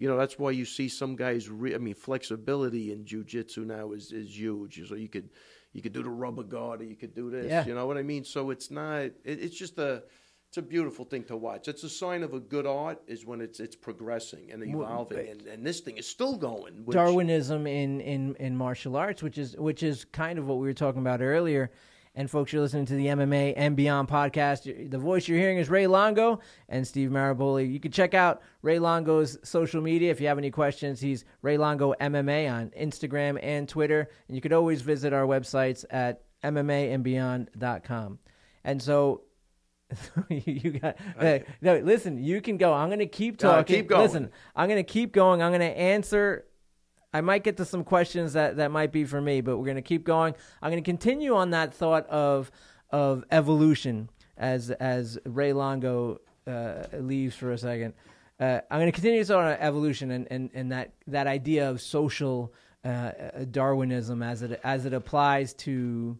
You know that's why you see some guys. Re- I mean, flexibility in jujitsu now is is huge. So you could you could do the rubber guard, or you could do this. Yeah. You know what I mean? So it's not. It, it's just a. It's a beautiful thing to watch. It's a sign of a good art is when it's it's progressing and Well, evolving, and, and this thing is still going. Which, Darwinism in, in, in martial arts, which is which is kind of what we were talking about earlier. And folks, you're listening to the MMA and Beyond podcast. The voice you're hearing is Ray Longo and Steve Maraboli. You can check out Ray Longo's social media if you have any questions. He's Ray Longo MMA on Instagram and Twitter. And you could always visit our websites at MMAandBeyond.com. And so you got uh, no. Listen, you can go. I'm going to keep talking. keep going. Listen, I'm going to keep going. I'm going to answer. I might get to some questions that that might be for me, but we're going to keep going. I'm going to continue on that thought of of evolution as as Ray Longo uh, leaves for a second. Uh, I'm going to continue to on evolution and, and, and that, that idea of social uh, uh, Darwinism as it as it applies to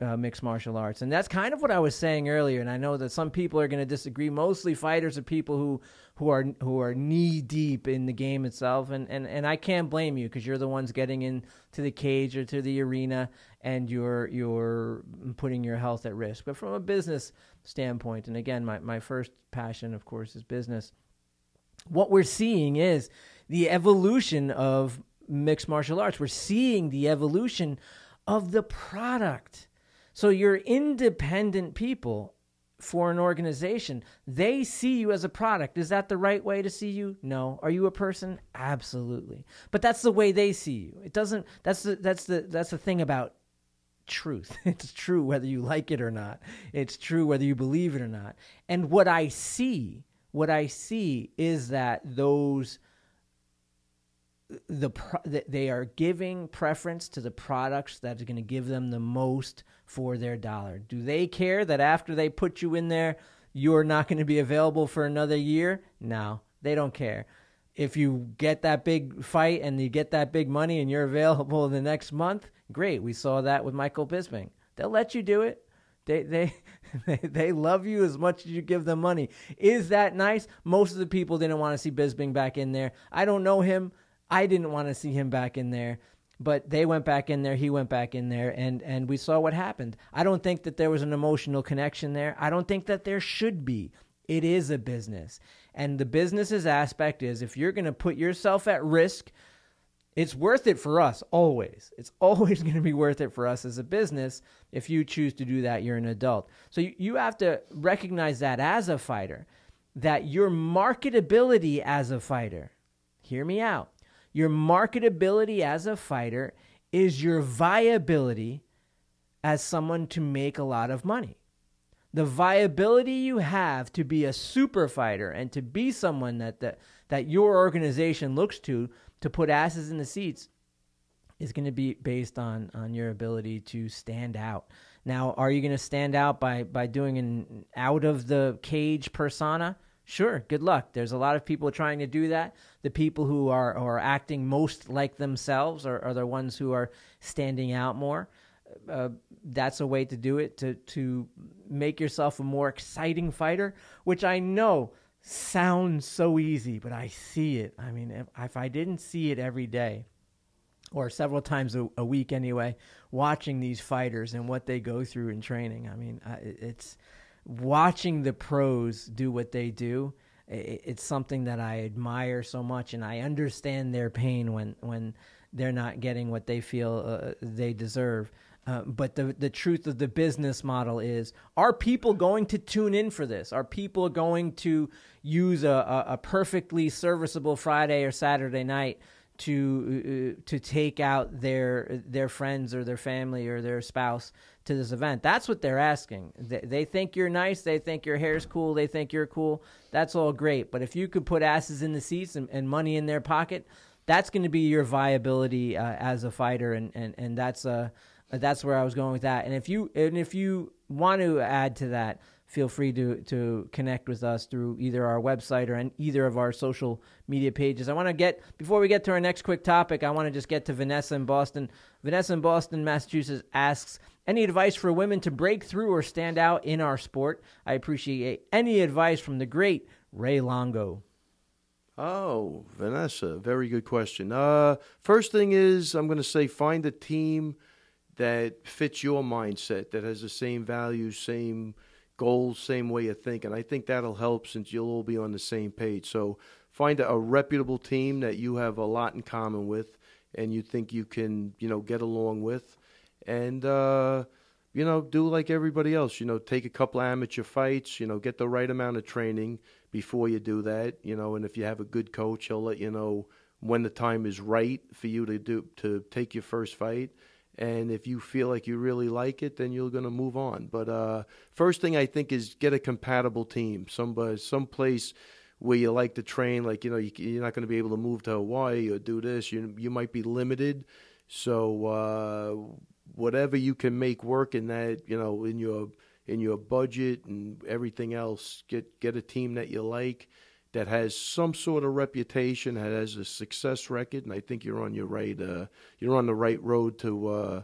uh, mixed martial arts, and that's kind of what I was saying earlier. And I know that some people are going to disagree. Mostly, fighters are people who who are who are knee deep in the game itself, and and, and I can't blame you because you're the ones getting into the cage or to the arena, and you're you're putting your health at risk. But from a business standpoint, and again, my my first passion, of course, is business. What we're seeing is the evolution of mixed martial arts. We're seeing the evolution of the product. So you're independent people for an organization. They see you as a product. Is that the right way to see you? No. Are you a person? Absolutely. But that's the way they see you. It doesn't that's the that's the that's the thing about truth. It's true whether you like it or not. It's true whether you believe it or not. And what I see, what I see is that those the pro- they are giving preference to the products that are going to give them the most for their dollar. Do they care that after they put you in there, you're not going to be available for another year? No, they don't care. If you get that big fight and you get that big money and you're available the next month, great. We saw that with Michael Bisping. They'll let you do it. They they they, they love you as much as you give them money. Is that nice? Most of the people didn't want to see Bisping back in there. I don't know him. I didn't want to see him back in there, but they went back in there. He went back in there, and and we saw what happened. I don't think that there was an emotional connection there. I don't think that there should be. It is a business, and the business's aspect is if you're going to put yourself at risk, it's worth it for us always. It's always going to be worth it for us as a business. If you choose to do that, you're an adult. So you, you have to recognize that as a fighter, that your marketability as a fighter, hear me out, your marketability as a fighter is your viability as someone to make a lot of money. The viability you have to be a super fighter and to be someone that, that, that your organization looks to to put asses in the seats is going to be based on, on your ability to stand out. Now, are you going to stand out by, by doing an out of the cage persona? Sure, good luck. There's a lot of people trying to do that. The people who are, who are acting most like themselves are, are the ones who are standing out more. Uh, that's a way to do it to to make yourself a more exciting fighter, which I know sounds so easy, but I see it. I mean, if, if I didn't see it every day, or several times a, a, week anyway, watching these fighters and what they go through in training. I mean, I, it's watching the pros do what they do. It's something that I admire so much, and I understand their pain when when they're not getting what they feel uh, they deserve. Uh, but the the truth of the business model is: Are people going to tune in for this? Are people going to use a, a, a perfectly serviceable Friday or Saturday night to uh, to take out their their friends or their family or their spouse to this event. That's what they're asking. They, they think you're nice. They think your hair's cool. They think you're cool. That's all great. But if you could put asses in the seats and, and money in their pocket, that's going to be your viability uh, as a fighter, and and and that's uh that's where I was going with that. And if you and if you want to add to that, feel free to to connect with us through either our website or in either of our social media pages. I want to get before we get to our next quick topic, I want to just get to Vanessa in Boston. Vanessa in Boston, Massachusetts asks any advice for women to break through or stand out in our sport. I appreciate any advice from the great Ray Longo. Oh, Vanessa, very good question. Uh, first thing is, I'm going to say find a team that fits your mindset, that has the same values, same goals, same way of thinking. I think that'll help since you'll all be on the same page. So find a, a reputable team that you have a lot in common with, and you think you can, you know, get along with, and uh, you know, do like everybody else. You know, take a couple amateur fights. You know, get the right amount of training before you do that. You know, and if you have a good coach, he'll let you know when the time is right for you to do to take your first fight. And if you feel like you really like it, then you're going to move on. But uh, first thing I think is get a compatible team, somebody, some place where you like to train. Like you know, you, are not going to be able to move to Hawaii or do this. You you might be limited. So uh, whatever you can make work in that, you know, in your in your budget and everything else. Get get a team that you like that has some sort of reputation, that has a success record, and I think you're on your right uh, you're on the right road to uh,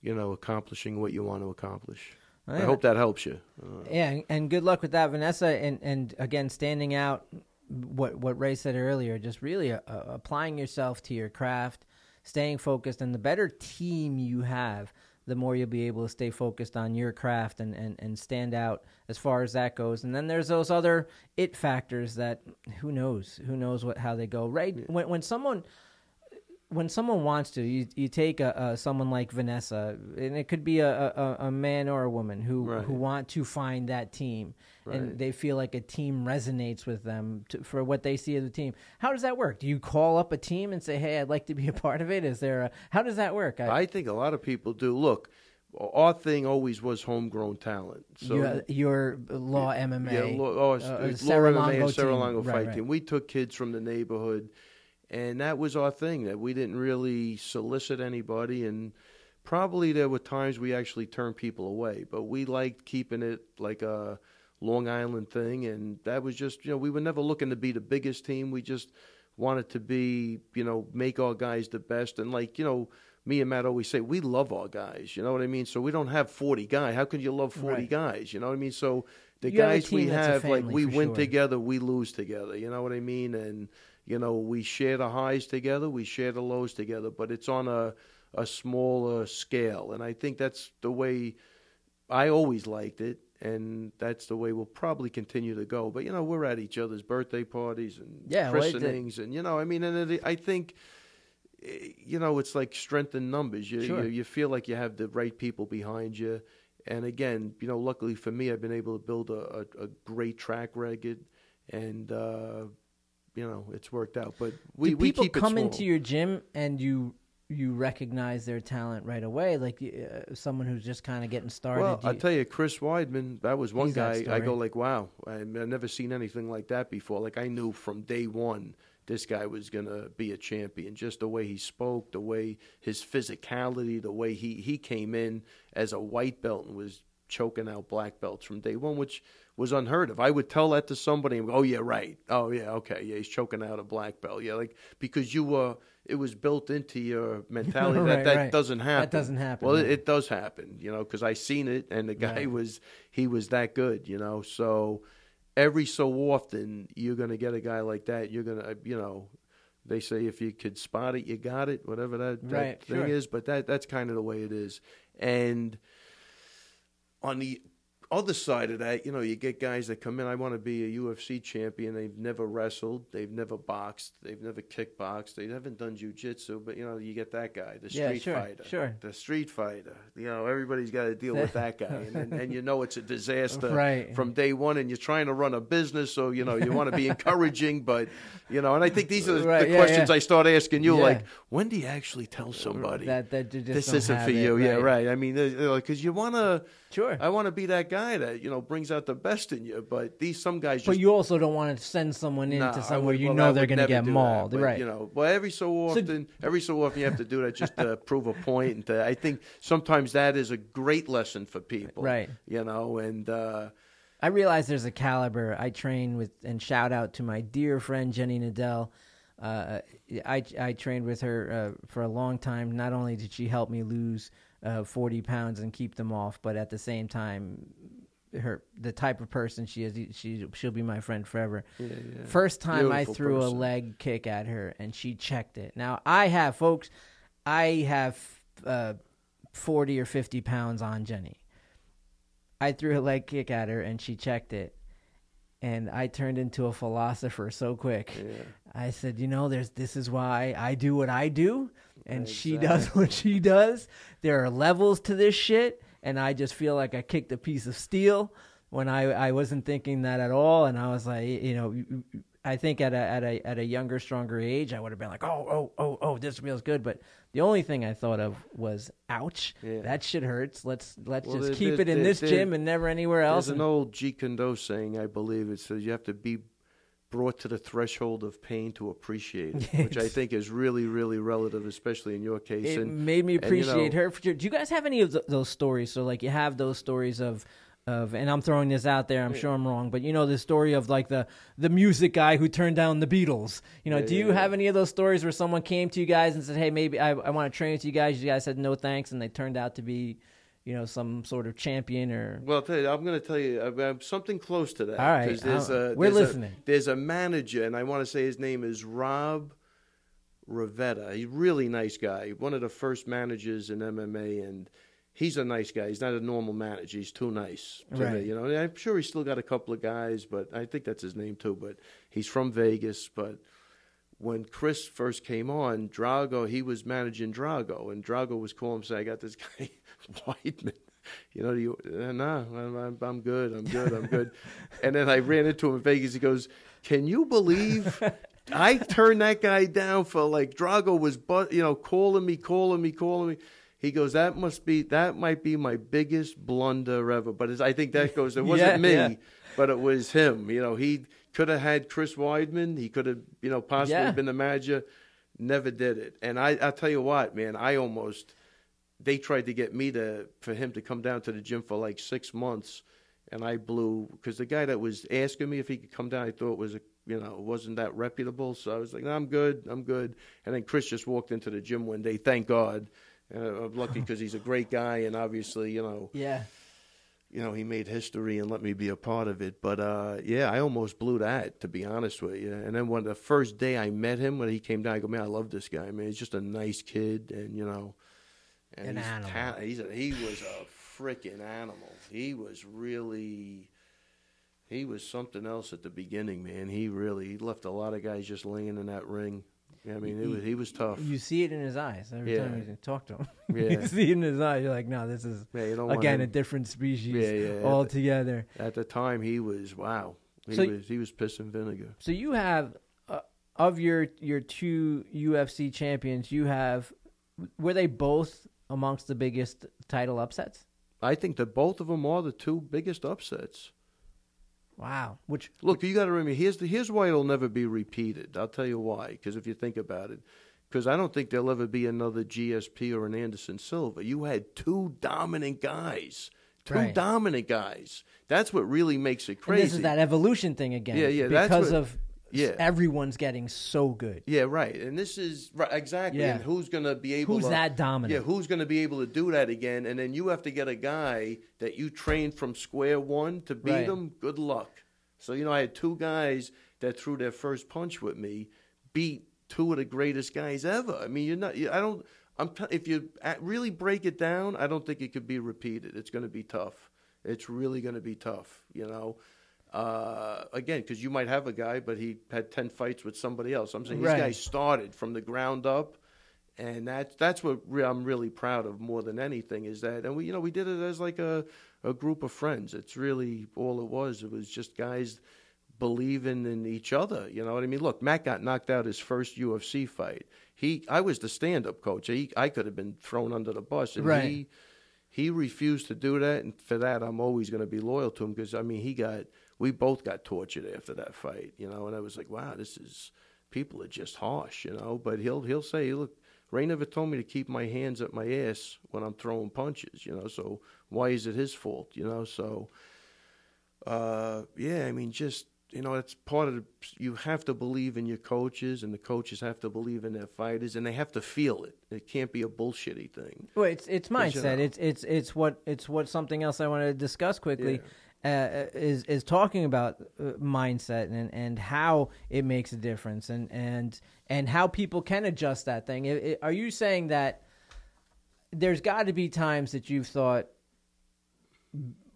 you know accomplishing what you want to accomplish. I hope that helps you. Uh, yeah, and good luck with that, Vanessa. And and again, standing out. What what Ray said earlier, just really uh, applying yourself to your craft, staying focused, and the better team you have, the more you'll be able to stay focused on your craft and, and, and stand out as far as that goes. And then there's those other it factors that who knows, who knows what how they go. Right when when someone when someone wants to, you you take a, a, someone like Vanessa, and it could be a, a, a man or a woman who right. who want to find that team, right. and they feel like a team resonates with them to, for what they see as a team. How does that work? Do you call up a team and say, "Hey, I'd like to be a part of it"? Is there a how does that work? I, I think a lot of people do. Look, our thing always was homegrown talent. So your, your law MMA, yeah, law, oh, uh, law MMA and Serra Longo fight right, team. We took kids from the neighborhood and that was our thing that we didn't really solicit anybody and probably there were times we actually turned people away but we liked keeping it like a long island thing and that was just you know we were never looking to be the biggest team we just wanted to be you know make our guys the best and like you know me and Matt always say we love our guys. You know what I mean? So we don't have forty guys. How can you love forty right. guys? You know what I mean? So the you guys have we have, like we win sure. together, we lose together. You know what I mean? And you know, we share the highs together, we share the lows together, but it's on a a smaller scale, and I think that's the way I always liked it, and that's the way we'll probably continue to go. But you know, we're at each other's birthday parties and yeah, christenings, and you know, I mean, and it, I think eh, you know, it's like strength in numbers. You, sure. you, you feel like you have the right people behind you, and again, you know, luckily for me, I've been able to build a, a, a great track record, and uh, you know it's worked out. But we Do we people come into your gym and you you recognize their talent right away, like uh, someone who's just kind of getting started. Well, I tell you, Chris Weidman, that was one guy. I go like, wow, I've never seen anything like that before. Like I knew from day one this guy was going to be a champion. Just the way he spoke, the way his physicality, the way he, he came in as a white belt and was choking out black belts from day one, which was unheard of. I would tell that to somebody and go, "Oh yeah, right. Oh yeah, okay, yeah, he's choking out a black belt. Yeah, like because you were, it was built into your mentality right, that that right. doesn't happen. That doesn't happen. Well, it, it, does happen, you know, because I seen it, and the guy right. was he was that good, you know. So every so often you're gonna get a guy like that. You're gonna, uh, you know, they say if you could spot it, you got it, whatever that, that thing sure. is. But that that's kind of the way it is, and on the other side of that, you know, you get guys that come in. I want to be a UFC champion. They've never wrestled. They've never boxed. They've never kickboxed. They haven't done jujitsu. But you know, you get that guy, the street yeah, sure, fighter, sure. the street fighter. You know, everybody's got to deal with that guy, and, and, and, you know it's a disaster right. from day one. And you're trying to run a business, so you know you want to be encouraging, but you know. And I think these are the, right, the yeah, questions yeah. I start asking you, Yeah. like, when do you actually tell somebody that that this isn't for it, you? Yeah, right. right. I mean, because you want to. Sure. I want to be that guy that you know brings out the best in you. But these some guys just but you also don't want to send someone into Nah, somewhere would- you well, I know they're going to get do that, mauled, but, right? You know, but every so often, every so often you have to do that just to prove a point. And to, I think sometimes that is a great lesson for people, Right. You know, and uh, I realize there's a caliber. I train with, and shout out to my dear friend Jenny Nadell. Uh, I I trained with her uh, for a long time. Not only did she help me lose uh, 40 pounds and keep them off, but at the same time, her the type of person she is, she she'll be my friend forever. yeah, yeah. First time I Beautiful threw a leg kick at her and she checked it. Now I have folks, I have uh, forty or fifty pounds on Jenny. I threw a leg kick at her and she checked it, and I turned into a philosopher so quick. Yeah. I said, you know, there's this is why I do what I do, and she does what she does. There are levels to this shit, and I just feel like I kicked a piece of steel when I I wasn't thinking that at all, and I was like, you know. I think at a at a at a younger, stronger age, I would have been like, oh, oh, oh, oh, this feels good. But the only thing I thought of was, ouch, Yeah. that shit hurts. Let's let's Well, just there- keep there- it in there- this gym and never anywhere else. There's an old Jeet Kune Do saying, I believe it says you have to be brought to the threshold of pain to appreciate it, which I think is really, really relative, especially in your case. it and made me and, you appreciate know- her. For sure. Do you guys have any of th- those stories? So like you have those stories of of, and I'm throwing this out there. I'm sure I'm wrong, but you know the story of like the the music guy who turned down the Beatles. You know, Yeah, do you yeah, have any of those stories where someone came to you guys and said, "Hey, maybe I I want to train with you guys." You guys said no thanks, and they turned out to be, you know, some sort of champion or. Well, you, I'm going to tell you uh, something close to that. All right, there's a, we're there's a- listening. there's a manager, and I want to say his name is Rob Rivetta. He's a really nice guy. One of the first managers in MMA, and he's a nice guy. He's not a normal manager. He's too nice to Right. me. You know, And I'm sure he's still got a couple of guys, but I think that's his name too. But he's from Vegas. But when Chris first came on, Drago, he was managing Drago, and Drago was calling him saying, "I got this guy Weidman." You know, you uh, no, I'm, I'm, I'm good, I'm good, I'm good. and then I ran into him in Vegas. He goes, "Can you believe I turned that guy down for like Drago was, but you know, calling me, calling me, calling me." He goes, "That must be, that might be my biggest blunder ever." But I think that goes, it wasn't Yeah, me, yeah. but it was him. You know, he could have had Chris Weidman. He could have, you know, possibly Yeah. been the manager. Never did it. And I, I tell you what, man, I almost they tried to get me to for him to come down to the gym for like six months, and I blew because the guy that was asking me if he could come down, I thought was a you know wasn't that reputable. So I was like, no, I'm good, I'm good. And then Chris just walked into the gym one day. Thank God. Uh, I'm lucky because he's a great guy, and obviously, you know, Yeah. you know, he made history and let me be a part of it. But uh, yeah, I almost blew that to be honest with you. And then when the first day I met him, when he came down, I go, man, I love this guy. Man, he's just a nice kid, and you know, and An animal. ta- he's a, he was a freaking animal. He was really. He was something else at the beginning, man. He really he left a lot of guys just laying in that ring. I mean, it was he was tough. You see it in his eyes every Yeah. time you talk to him. Yeah. you see it in his eyes. You're like, no, this is Yeah, again a different species Yeah, yeah, altogether. At the time, he was wow. He So- was he was piss and vinegar. So you have uh, of your your two UFC champions, you have were they both amongst the biggest title upsets? I think that both of them are the two biggest upsets. Wow. Which Look, you got to remember here's the, here's why it'll never be repeated. I'll tell you why. Because if you think about it, because I don't think there'll ever be another GSP or an Anderson Silva. You had two dominant guys, two Right. dominant guys. That's what really makes it and crazy. this is that evolution thing again. Yeah, yeah, Because what- of yeah. everyone's getting so good. Yeah, right. And this is right exactly. Yeah. And who's going to be able? Who's to, that dominant? Yeah, who's going to be able to do that again? And then you have to get a guy that you trained from square one to beat Right. him. Good luck. So you know, I had two guys that threw their first punch with me, beat two of the greatest guys ever. I mean, you're not. You, I don't. I'm. T- if you really break it down, I don't think it could be repeated. It's going to be tough. It's really going to be tough, you know. Uh, again, because you might have a guy, but he had ten fights with somebody else. I'm saying right. these guys started from the ground up, and that's that's what re- I'm really proud of more than anything is that, and we you know we did it as like a a group of friends. It's really all it was. It was just guys believing in each other. You know what I mean? Look, Matt got knocked out his first UFC fight. He, I was the stand-up coach. He, I could have been thrown under the bus, and right. he, he refused to do that. And for that, I'm always going to be loyal to him because I mean, he got, we both got tortured after that fight. You know, and I was like, wow, this is people are just harsh. You know, but he'll he'll say, look. Ray never told me to keep my hands at my ass when I'm throwing punches, you know. So why is it his fault, you know? So, uh, yeah, I mean, just you know, it's part of the, you have to believe in your coaches, and the coaches have to believe in their fighters, and they have to feel it. It can't be a bullshitty thing. Well, it's it's mindset. You know, it's it's it's what it's what something else I want to discuss quickly. Yeah. Uh, is is talking about uh, mindset and, and how it makes a difference and and and how people can adjust that thing. It, it, are you saying that there's got to be times that you've thought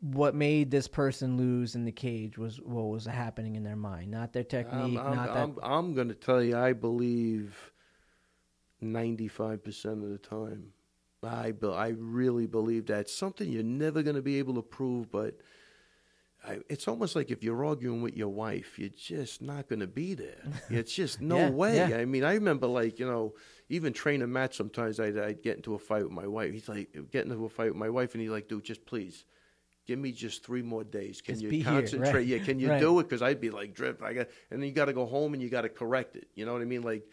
what made this person lose in the cage was what was happening in their mind, not their technique. I'm, I'm, not I'm. I'm going to tell you, I believe ninety-five percent of the time. I I really believe that something you're never going to be able to prove, but I, it's almost like if you're arguing with your wife, you're just not going to be there. It's just no yeah, way. Yeah. I mean, I remember like you know, even training Matt. Sometimes I'd, I'd get into a fight with my wife. He's like, get into a fight with my wife, and he's like, dude, just please give me just three more days. Can just you concentrate? Right. Yeah, can you right. do it? Because I'd be like drip. I got, and then you got to go home and you got to correct it. You know what I mean? Like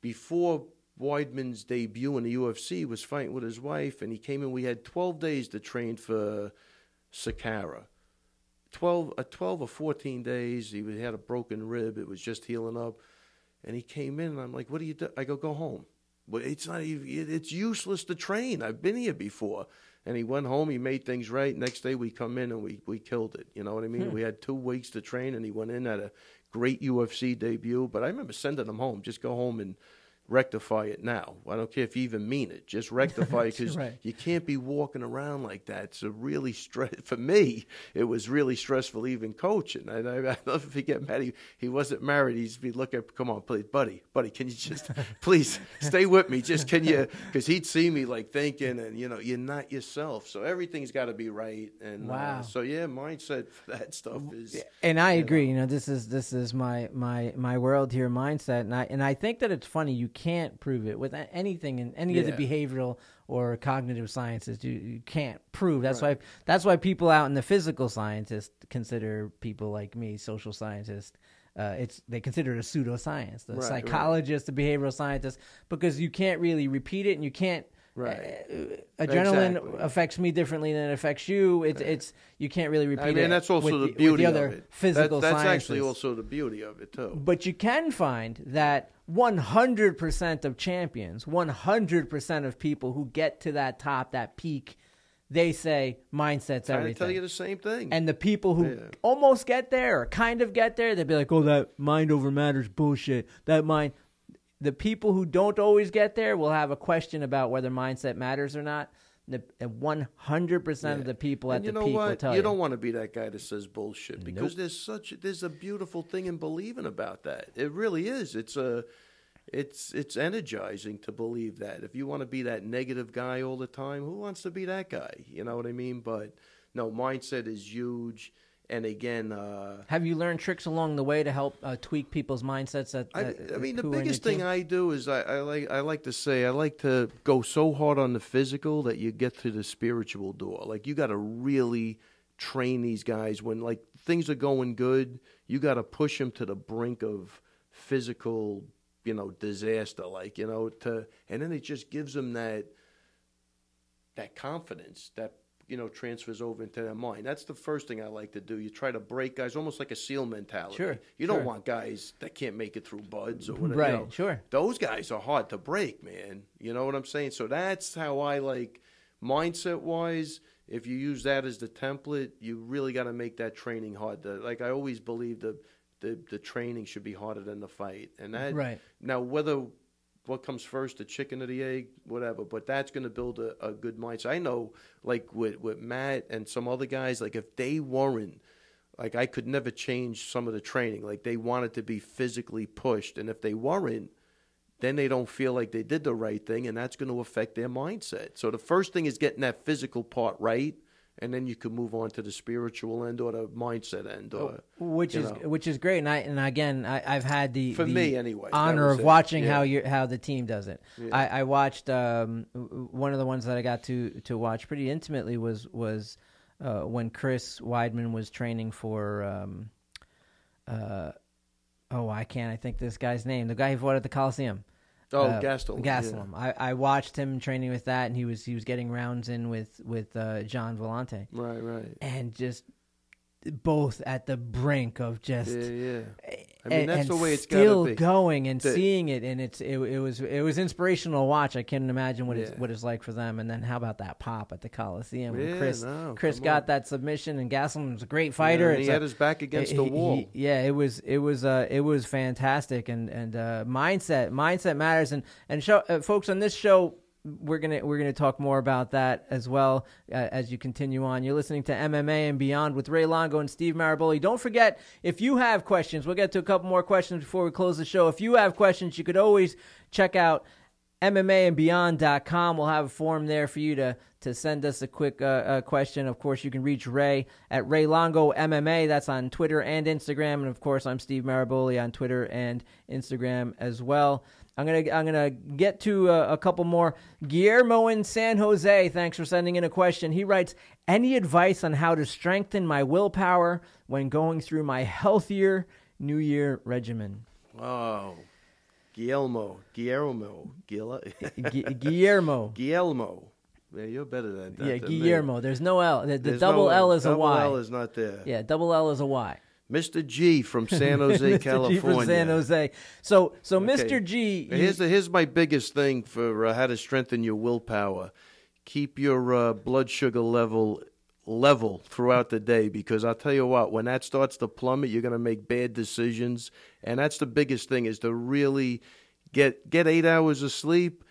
before Weidman's debut in the UFC was fighting with his wife, and he came in. We had twelve days to train for Sakara. 12, uh, 12 or 14 days. He had a broken rib. It was just healing up. And he came in, and I'm like, what do you do? I go, go home. But it's not even, it's useless to train. I've been here before and he went home. He made things right. Next day we come in and we we killed it. You know what I mean? Hmm. We had two weeks to train, and he went in at a great UFC debut. But I remember sending him home. Just go home and rectify it now. I don't care if you even mean it. Just rectify it because right. you can't be walking around like that. It's a really stress for me. It was really stressful even coaching. I, I, I never forget. He, he wasn't married. He'd be looking. Come on, please, buddy, buddy. Can you just please stay with me? Just can you? Because he'd see me like thinking, and you know, you're not yourself. So everything's got to be right. And uh, wow. Uh, so yeah, mindset for that stuff is. And I you agree. Know. You know, this is this is my my my world here mindset, and I and I think that it's funny. You can't prove it with anything in any yeah. of the behavioral or cognitive sciences. You, you can't prove. That's right. why that's why people out in the physical scientists consider people like me social scientists. Uh, it's they consider it a pseudoscience. The right, psychologist, right. the behavioral scientist, because you can't really repeat it, and you can't Right. Uh, adrenaline exactly. affects me differently than it affects you. It's it's you can't really repeat it. I mean, that's also the, the beauty the other of it. Physical that, that's sciences. actually also the beauty of it too. But you can find that 100% of champions, 100% of people who get to that top, that peak, they say mindset's I everything. tell you the same thing. And the people who Yeah. almost get there or kind of get there, they'd be like, "Oh, that mind over matters bullshit." That mind the people who don't always get there will have a question about whether mindset matters or not. One hundred percent of the people and at you the know peak what? will tell you. you. don't want to be that guy that says bullshit because Nope. there's such there's a beautiful thing in believing about that. It really is. It's a it's it's energizing to believe that. If you want to be that negative guy all the time, who wants to be that guy? You know what I mean? But no, mindset is huge. And again, uh, have you learned tricks along the way to help uh, tweak people's mindsets? That, I, I mean, the biggest thing I do is I, I like I like to say I like to go so hard on the physical that you get to the spiritual door. Like you got to really train these guys when like things are going good. You got to push them to the brink of physical, you know, disaster. Like you know, to and then it just gives them that that confidence that you know, transfers over into their mind. That's the first thing I like to do. You try to break guys, almost like a seal mentality. Sure, you sure. don't want guys that can't make it through BUD/S or whatever. Right, you know. sure. Those guys are hard to break, man. You know what I'm saying? So that's how I like mindset wise. If you use that as the template, you really got to make that training hard. To, like I always believe the, the the training should be harder than the fight, and that Right. now whether what comes first, the chicken or the egg, whatever. But that's going to build a, a good mindset. I know, like with with Matt and some other guys, like if they weren't, like I could never change some of the training. Like they wanted to be physically pushed, and if they weren't, then they don't feel like they did the right thing, and that's going to affect their mindset. So the first thing is getting that physical part right and then you can move on to the spiritual end or the mindset end, or which is know. which is great. And I and again, I, have had the for the me anyway honor of it. watching yeah. how you how the team does it. Yeah. I, I, watched um, one of the ones that I got to to watch pretty intimately was was uh, when Chris Weidman was training for. Um, uh, oh, I can't. I think this guy's name. The guy who fought at the Coliseum. Oh, uh, Gastelum. Gastelum. Yeah. I, I watched him training with that, and he was he was getting rounds in with with uh, Gian Villante. Right, right. And just both at the brink of just yeah, yeah. I mean, and, that's the way it's still be. going and the, seeing it, and it's it, it, was it was inspirational to watch. I can't imagine what yeah. it's what it's like for them. And then how about that pop at the Coliseum? Yeah, Chris no, Chris got on. that submission, and Gastelum was a great fighter. Yeah, he a, had his back against he, the wall. He, yeah, it was it was uh, it was fantastic, and and uh, mindset mindset matters. And and show, uh, folks on this show we're gonna we're gonna talk more about that as well uh, as you continue on. You're listening to MMA and Beyond with Ray Longo and Steve Maraboli. Don't forget if you have questions, we'll get to a couple more questions before we close the show. If you have questions, you could always check out MMAandBeyond.com. We'll have a form there for you to to send us a quick uh, uh, question. Of course, you can reach Ray at Ray Longo MMA. That's on Twitter and Instagram, and of course, I'm Steve Maraboli on Twitter and Instagram as well. I'm gonna I'm gonna get to a, a, couple more. Guillermo in San Jose, thanks for sending in a question. He writes, "Any advice on how to strengthen my willpower when going through my healthier New Year regimen?" Oh, Guillermo, Guillermo, Guillermo, Guillermo. Yeah, you're better than that. Yeah, Guillermo. Me. There's no L. The, the double no L is a Y. The double a Y. L is not there. Yeah, double L is a Y. Mr. G from San Jose, Mr. California. G from San Jose. So, so Okay. Mr. G, Here's the, here's my biggest thing for uh, how to strengthen your willpower. Keep your uh, blood sugar level level throughout the day because I'll tell you what, when that starts to plummet, you're going to make bad decisions, and that's the biggest thing is to really get get eight hours of sleep.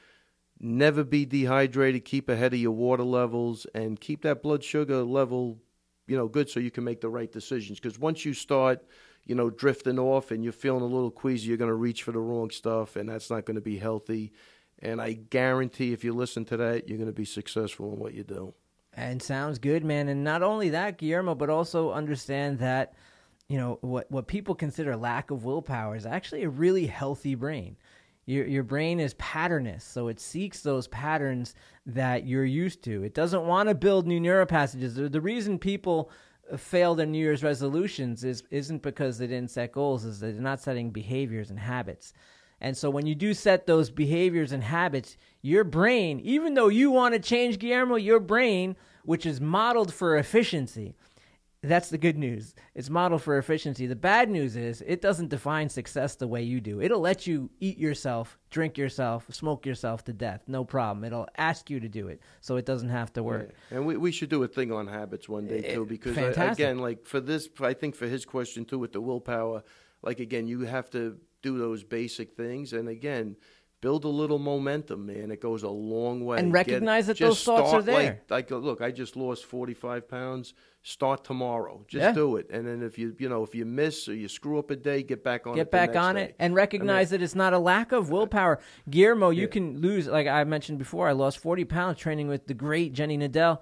Never be dehydrated. Keep ahead of your water levels and keep that blood sugar level, you know, good so you can make the right decisions. Because once you start, you know, drifting off and you're feeling a little queasy, you're going to reach for the wrong stuff, and that's not going to be healthy. And I guarantee if you listen to that, you're going to be successful in what you do. And sounds good, man. And not only that, Guillermo, but also understand that, you know, what, what people consider lack of willpower is actually a really healthy brain. Your, your brain is patternist, so it seeks those patterns that you're used to. It doesn't want to build new neural passages. The, reason people fail their New Year's resolutions is, isn't because they didn't set goals, is they're not setting behaviors and habits. And so when you do set those behaviors and habits, your brain, even though you want to change Guillermo, your brain, which is modeled for efficiency, that's the good news. It's modeled for efficiency. The bad news is it doesn't define success the way you do. It'll let you eat yourself, drink yourself, smoke yourself to death. No problem. It'll ask you to do it so it doesn't have to work. Yeah. And we, we should do a thing on habits one day too, eh, because uh, I, again, like for this, I think for his question too with the willpower, like again, you have to do those basic things, and again, build a little momentum, man. It goes a long way. And Get- recognize that those thoughts are there. Like, like, look, I just lost forty five pounds. Start tomorrow. Just Yeah. do it, and then if you you know if you miss or you screw up a day, get back on. it Get the back on day. it and recognize that it's not a lack of willpower. Guillermo, you Yeah. can lose, like I mentioned before, I lost 40 pounds training with the great Jenny Nadell.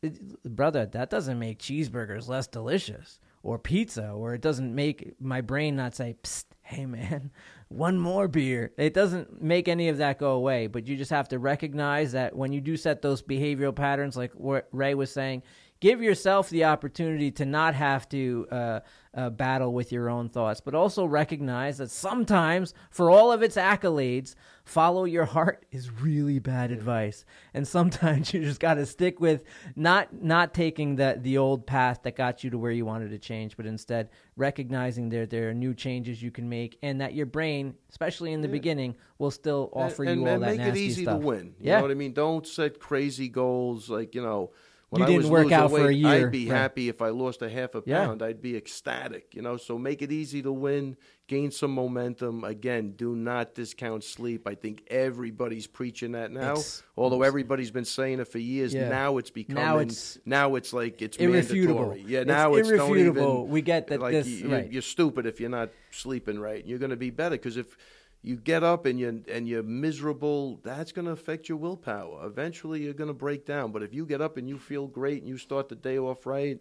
It- brother, that doesn't make cheeseburgers less delicious or pizza, or it doesn't make my brain not say, Psst, hey man, one more beer. It doesn't make any of that go away, but you just have to recognize that when you do set those behavioral patterns, like what Ray was saying, give yourself the opportunity to not have to uh, uh, battle with your own thoughts, but also recognize that sometimes, for all of its accolades, follow your heart is really bad advice, and sometimes you just got to stick with not not taking the the old path that got you to where you wanted to change, but instead recognizing there there are new changes you can make, and that your brain, especially in the beginning, will still offer and, you and, all that and make nasty it easy stuff. to win. You yeah, know what I mean? Don't set crazy goals like you know When you didn't was work out weight, for a year. I'd be Right. happy if I lost a half a Yeah. pound. I'd be ecstatic, you know. So make it easy to win, gain some momentum. Again, do not discount sleep. I think everybody's preaching that now. It's- although everybody's been saying it for years, Yeah. now it's becoming. Now it's- now it's like it's Irrefutable. mandatory. Yeah, It's now it's, don't irrefutable. even- We get that like this- you, right. you're stupid if you're not sleeping right. You're going to be better because if you get up and you and you're miserable, that's going to affect your willpower. Eventually, you're going to break down. But if you get up and you feel great and you start the day off right,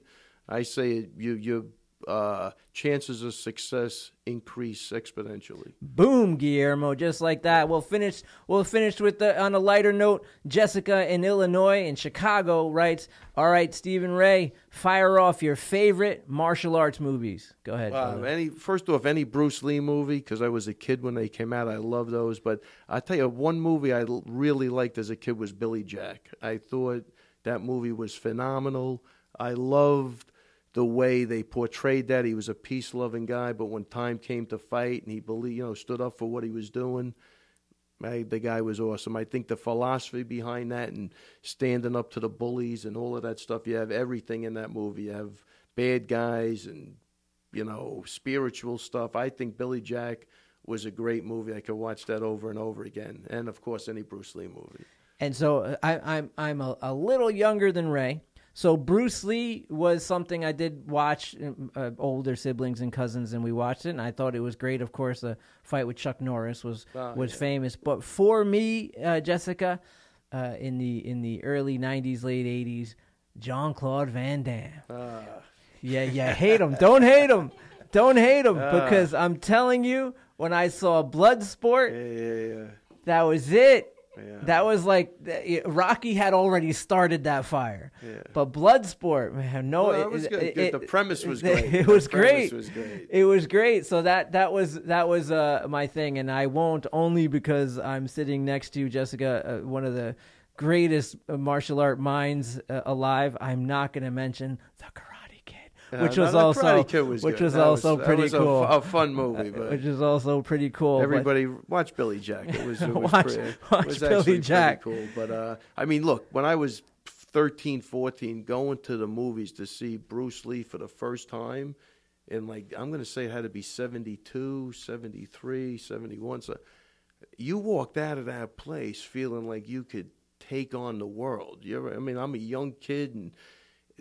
I say you your uh, chances of success increase exponentially. Boom, Guillermo, just like that. We'll finish. We'll finish with the on a lighter note. Jessica in Illinois, in Chicago, writes, "All right, Stephen Ray, fire off your favorite martial arts movies. Go ahead." Uh, any first off, any Bruce Lee movie because I was a kid when they came out. I love those. But I tell you, one movie I really liked as a kid was Billy Jack. I thought that movie was phenomenal. I loved the way they portrayed that. He was a peace loving guy, but when time came to fight and he believed, you know, stood up for what he was doing. I, the guy was awesome. I think the philosophy behind that and standing up to the bullies and all of that stuff. You have everything in that movie. You have bad guys and you know spiritual stuff. I think Billy Jack was a great movie. I could watch that over and over again. And of course, any Bruce Lee movie. And so uh, I, I'm I'm a, a little younger than Ray. So Bruce Lee was something I did watch. Uh, older siblings and cousins, and we watched it, and I thought it was great. Of course, the fight with Chuck Norris was Oh, was yeah. famous. But for me, uh, Jessica, uh, in the in the early '90s, late '80s, Jean Claude Van Damme. Uh, Yeah, yeah, hate him. Don't hate him. Don't hate him Ah. because I'm telling you, when I saw Bloodsport, yeah, yeah, yeah. that was it. Yeah. That was like Rocky had already started that fire. Yeah. But Bloodsport, man, no, Well, it was good. The premise was great. It was great. was great. It was great. So that that was that was uh, my thing, and I won't only because I'm sitting next to Jessica, uh, one of the greatest martial art minds uh, alive. I'm not going to mention the which Uh, was also was which was That also that pretty was a cool. f- A, fun movie, but which is also pretty cool. Everybody watch Billy Jack. It was, it was Watch- pretty, it watch was Billy Jack. cool. But uh, I mean, look, when I was 13, 14, going to the movies to see Bruce Lee for the first time, and like I'm going to say it had to be 72, 73, 71. So you walked out of that place feeling like you could take on the world. You ever, I mean, I'm a young kid and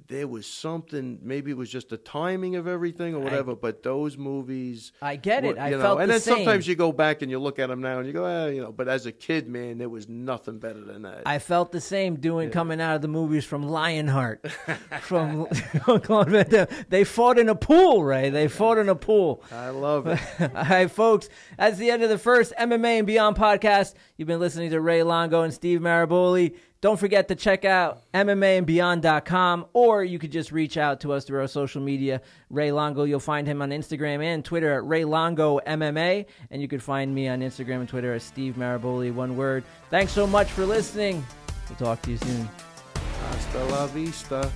there was something maybe it was just the timing of everything or whatever but those movies I get it. were- I you know, felt and the then same. sometimes you go back and you look at them now and you go eh, you know but as a kid man there was nothing better than that I felt the same doing coming out of the movies from Lionheart, from Claude Van Damme. They fought in a pool, Ray. They fought in a pool. I love it All right, folks. That's the end of the first MMA and Beyond podcast. You've been listening to Ray Longo and Steve Maraboli. Don't forget to check out MMAandBeyond.com, or you could just reach out to us through our social media. Ray Longo, you'll find him on Instagram and Twitter at Ray Longo MMA, and you could find me on Instagram and Twitter at Steve Maraboli, one word. Thanks so much for listening. We'll talk to you soon. hasta la vista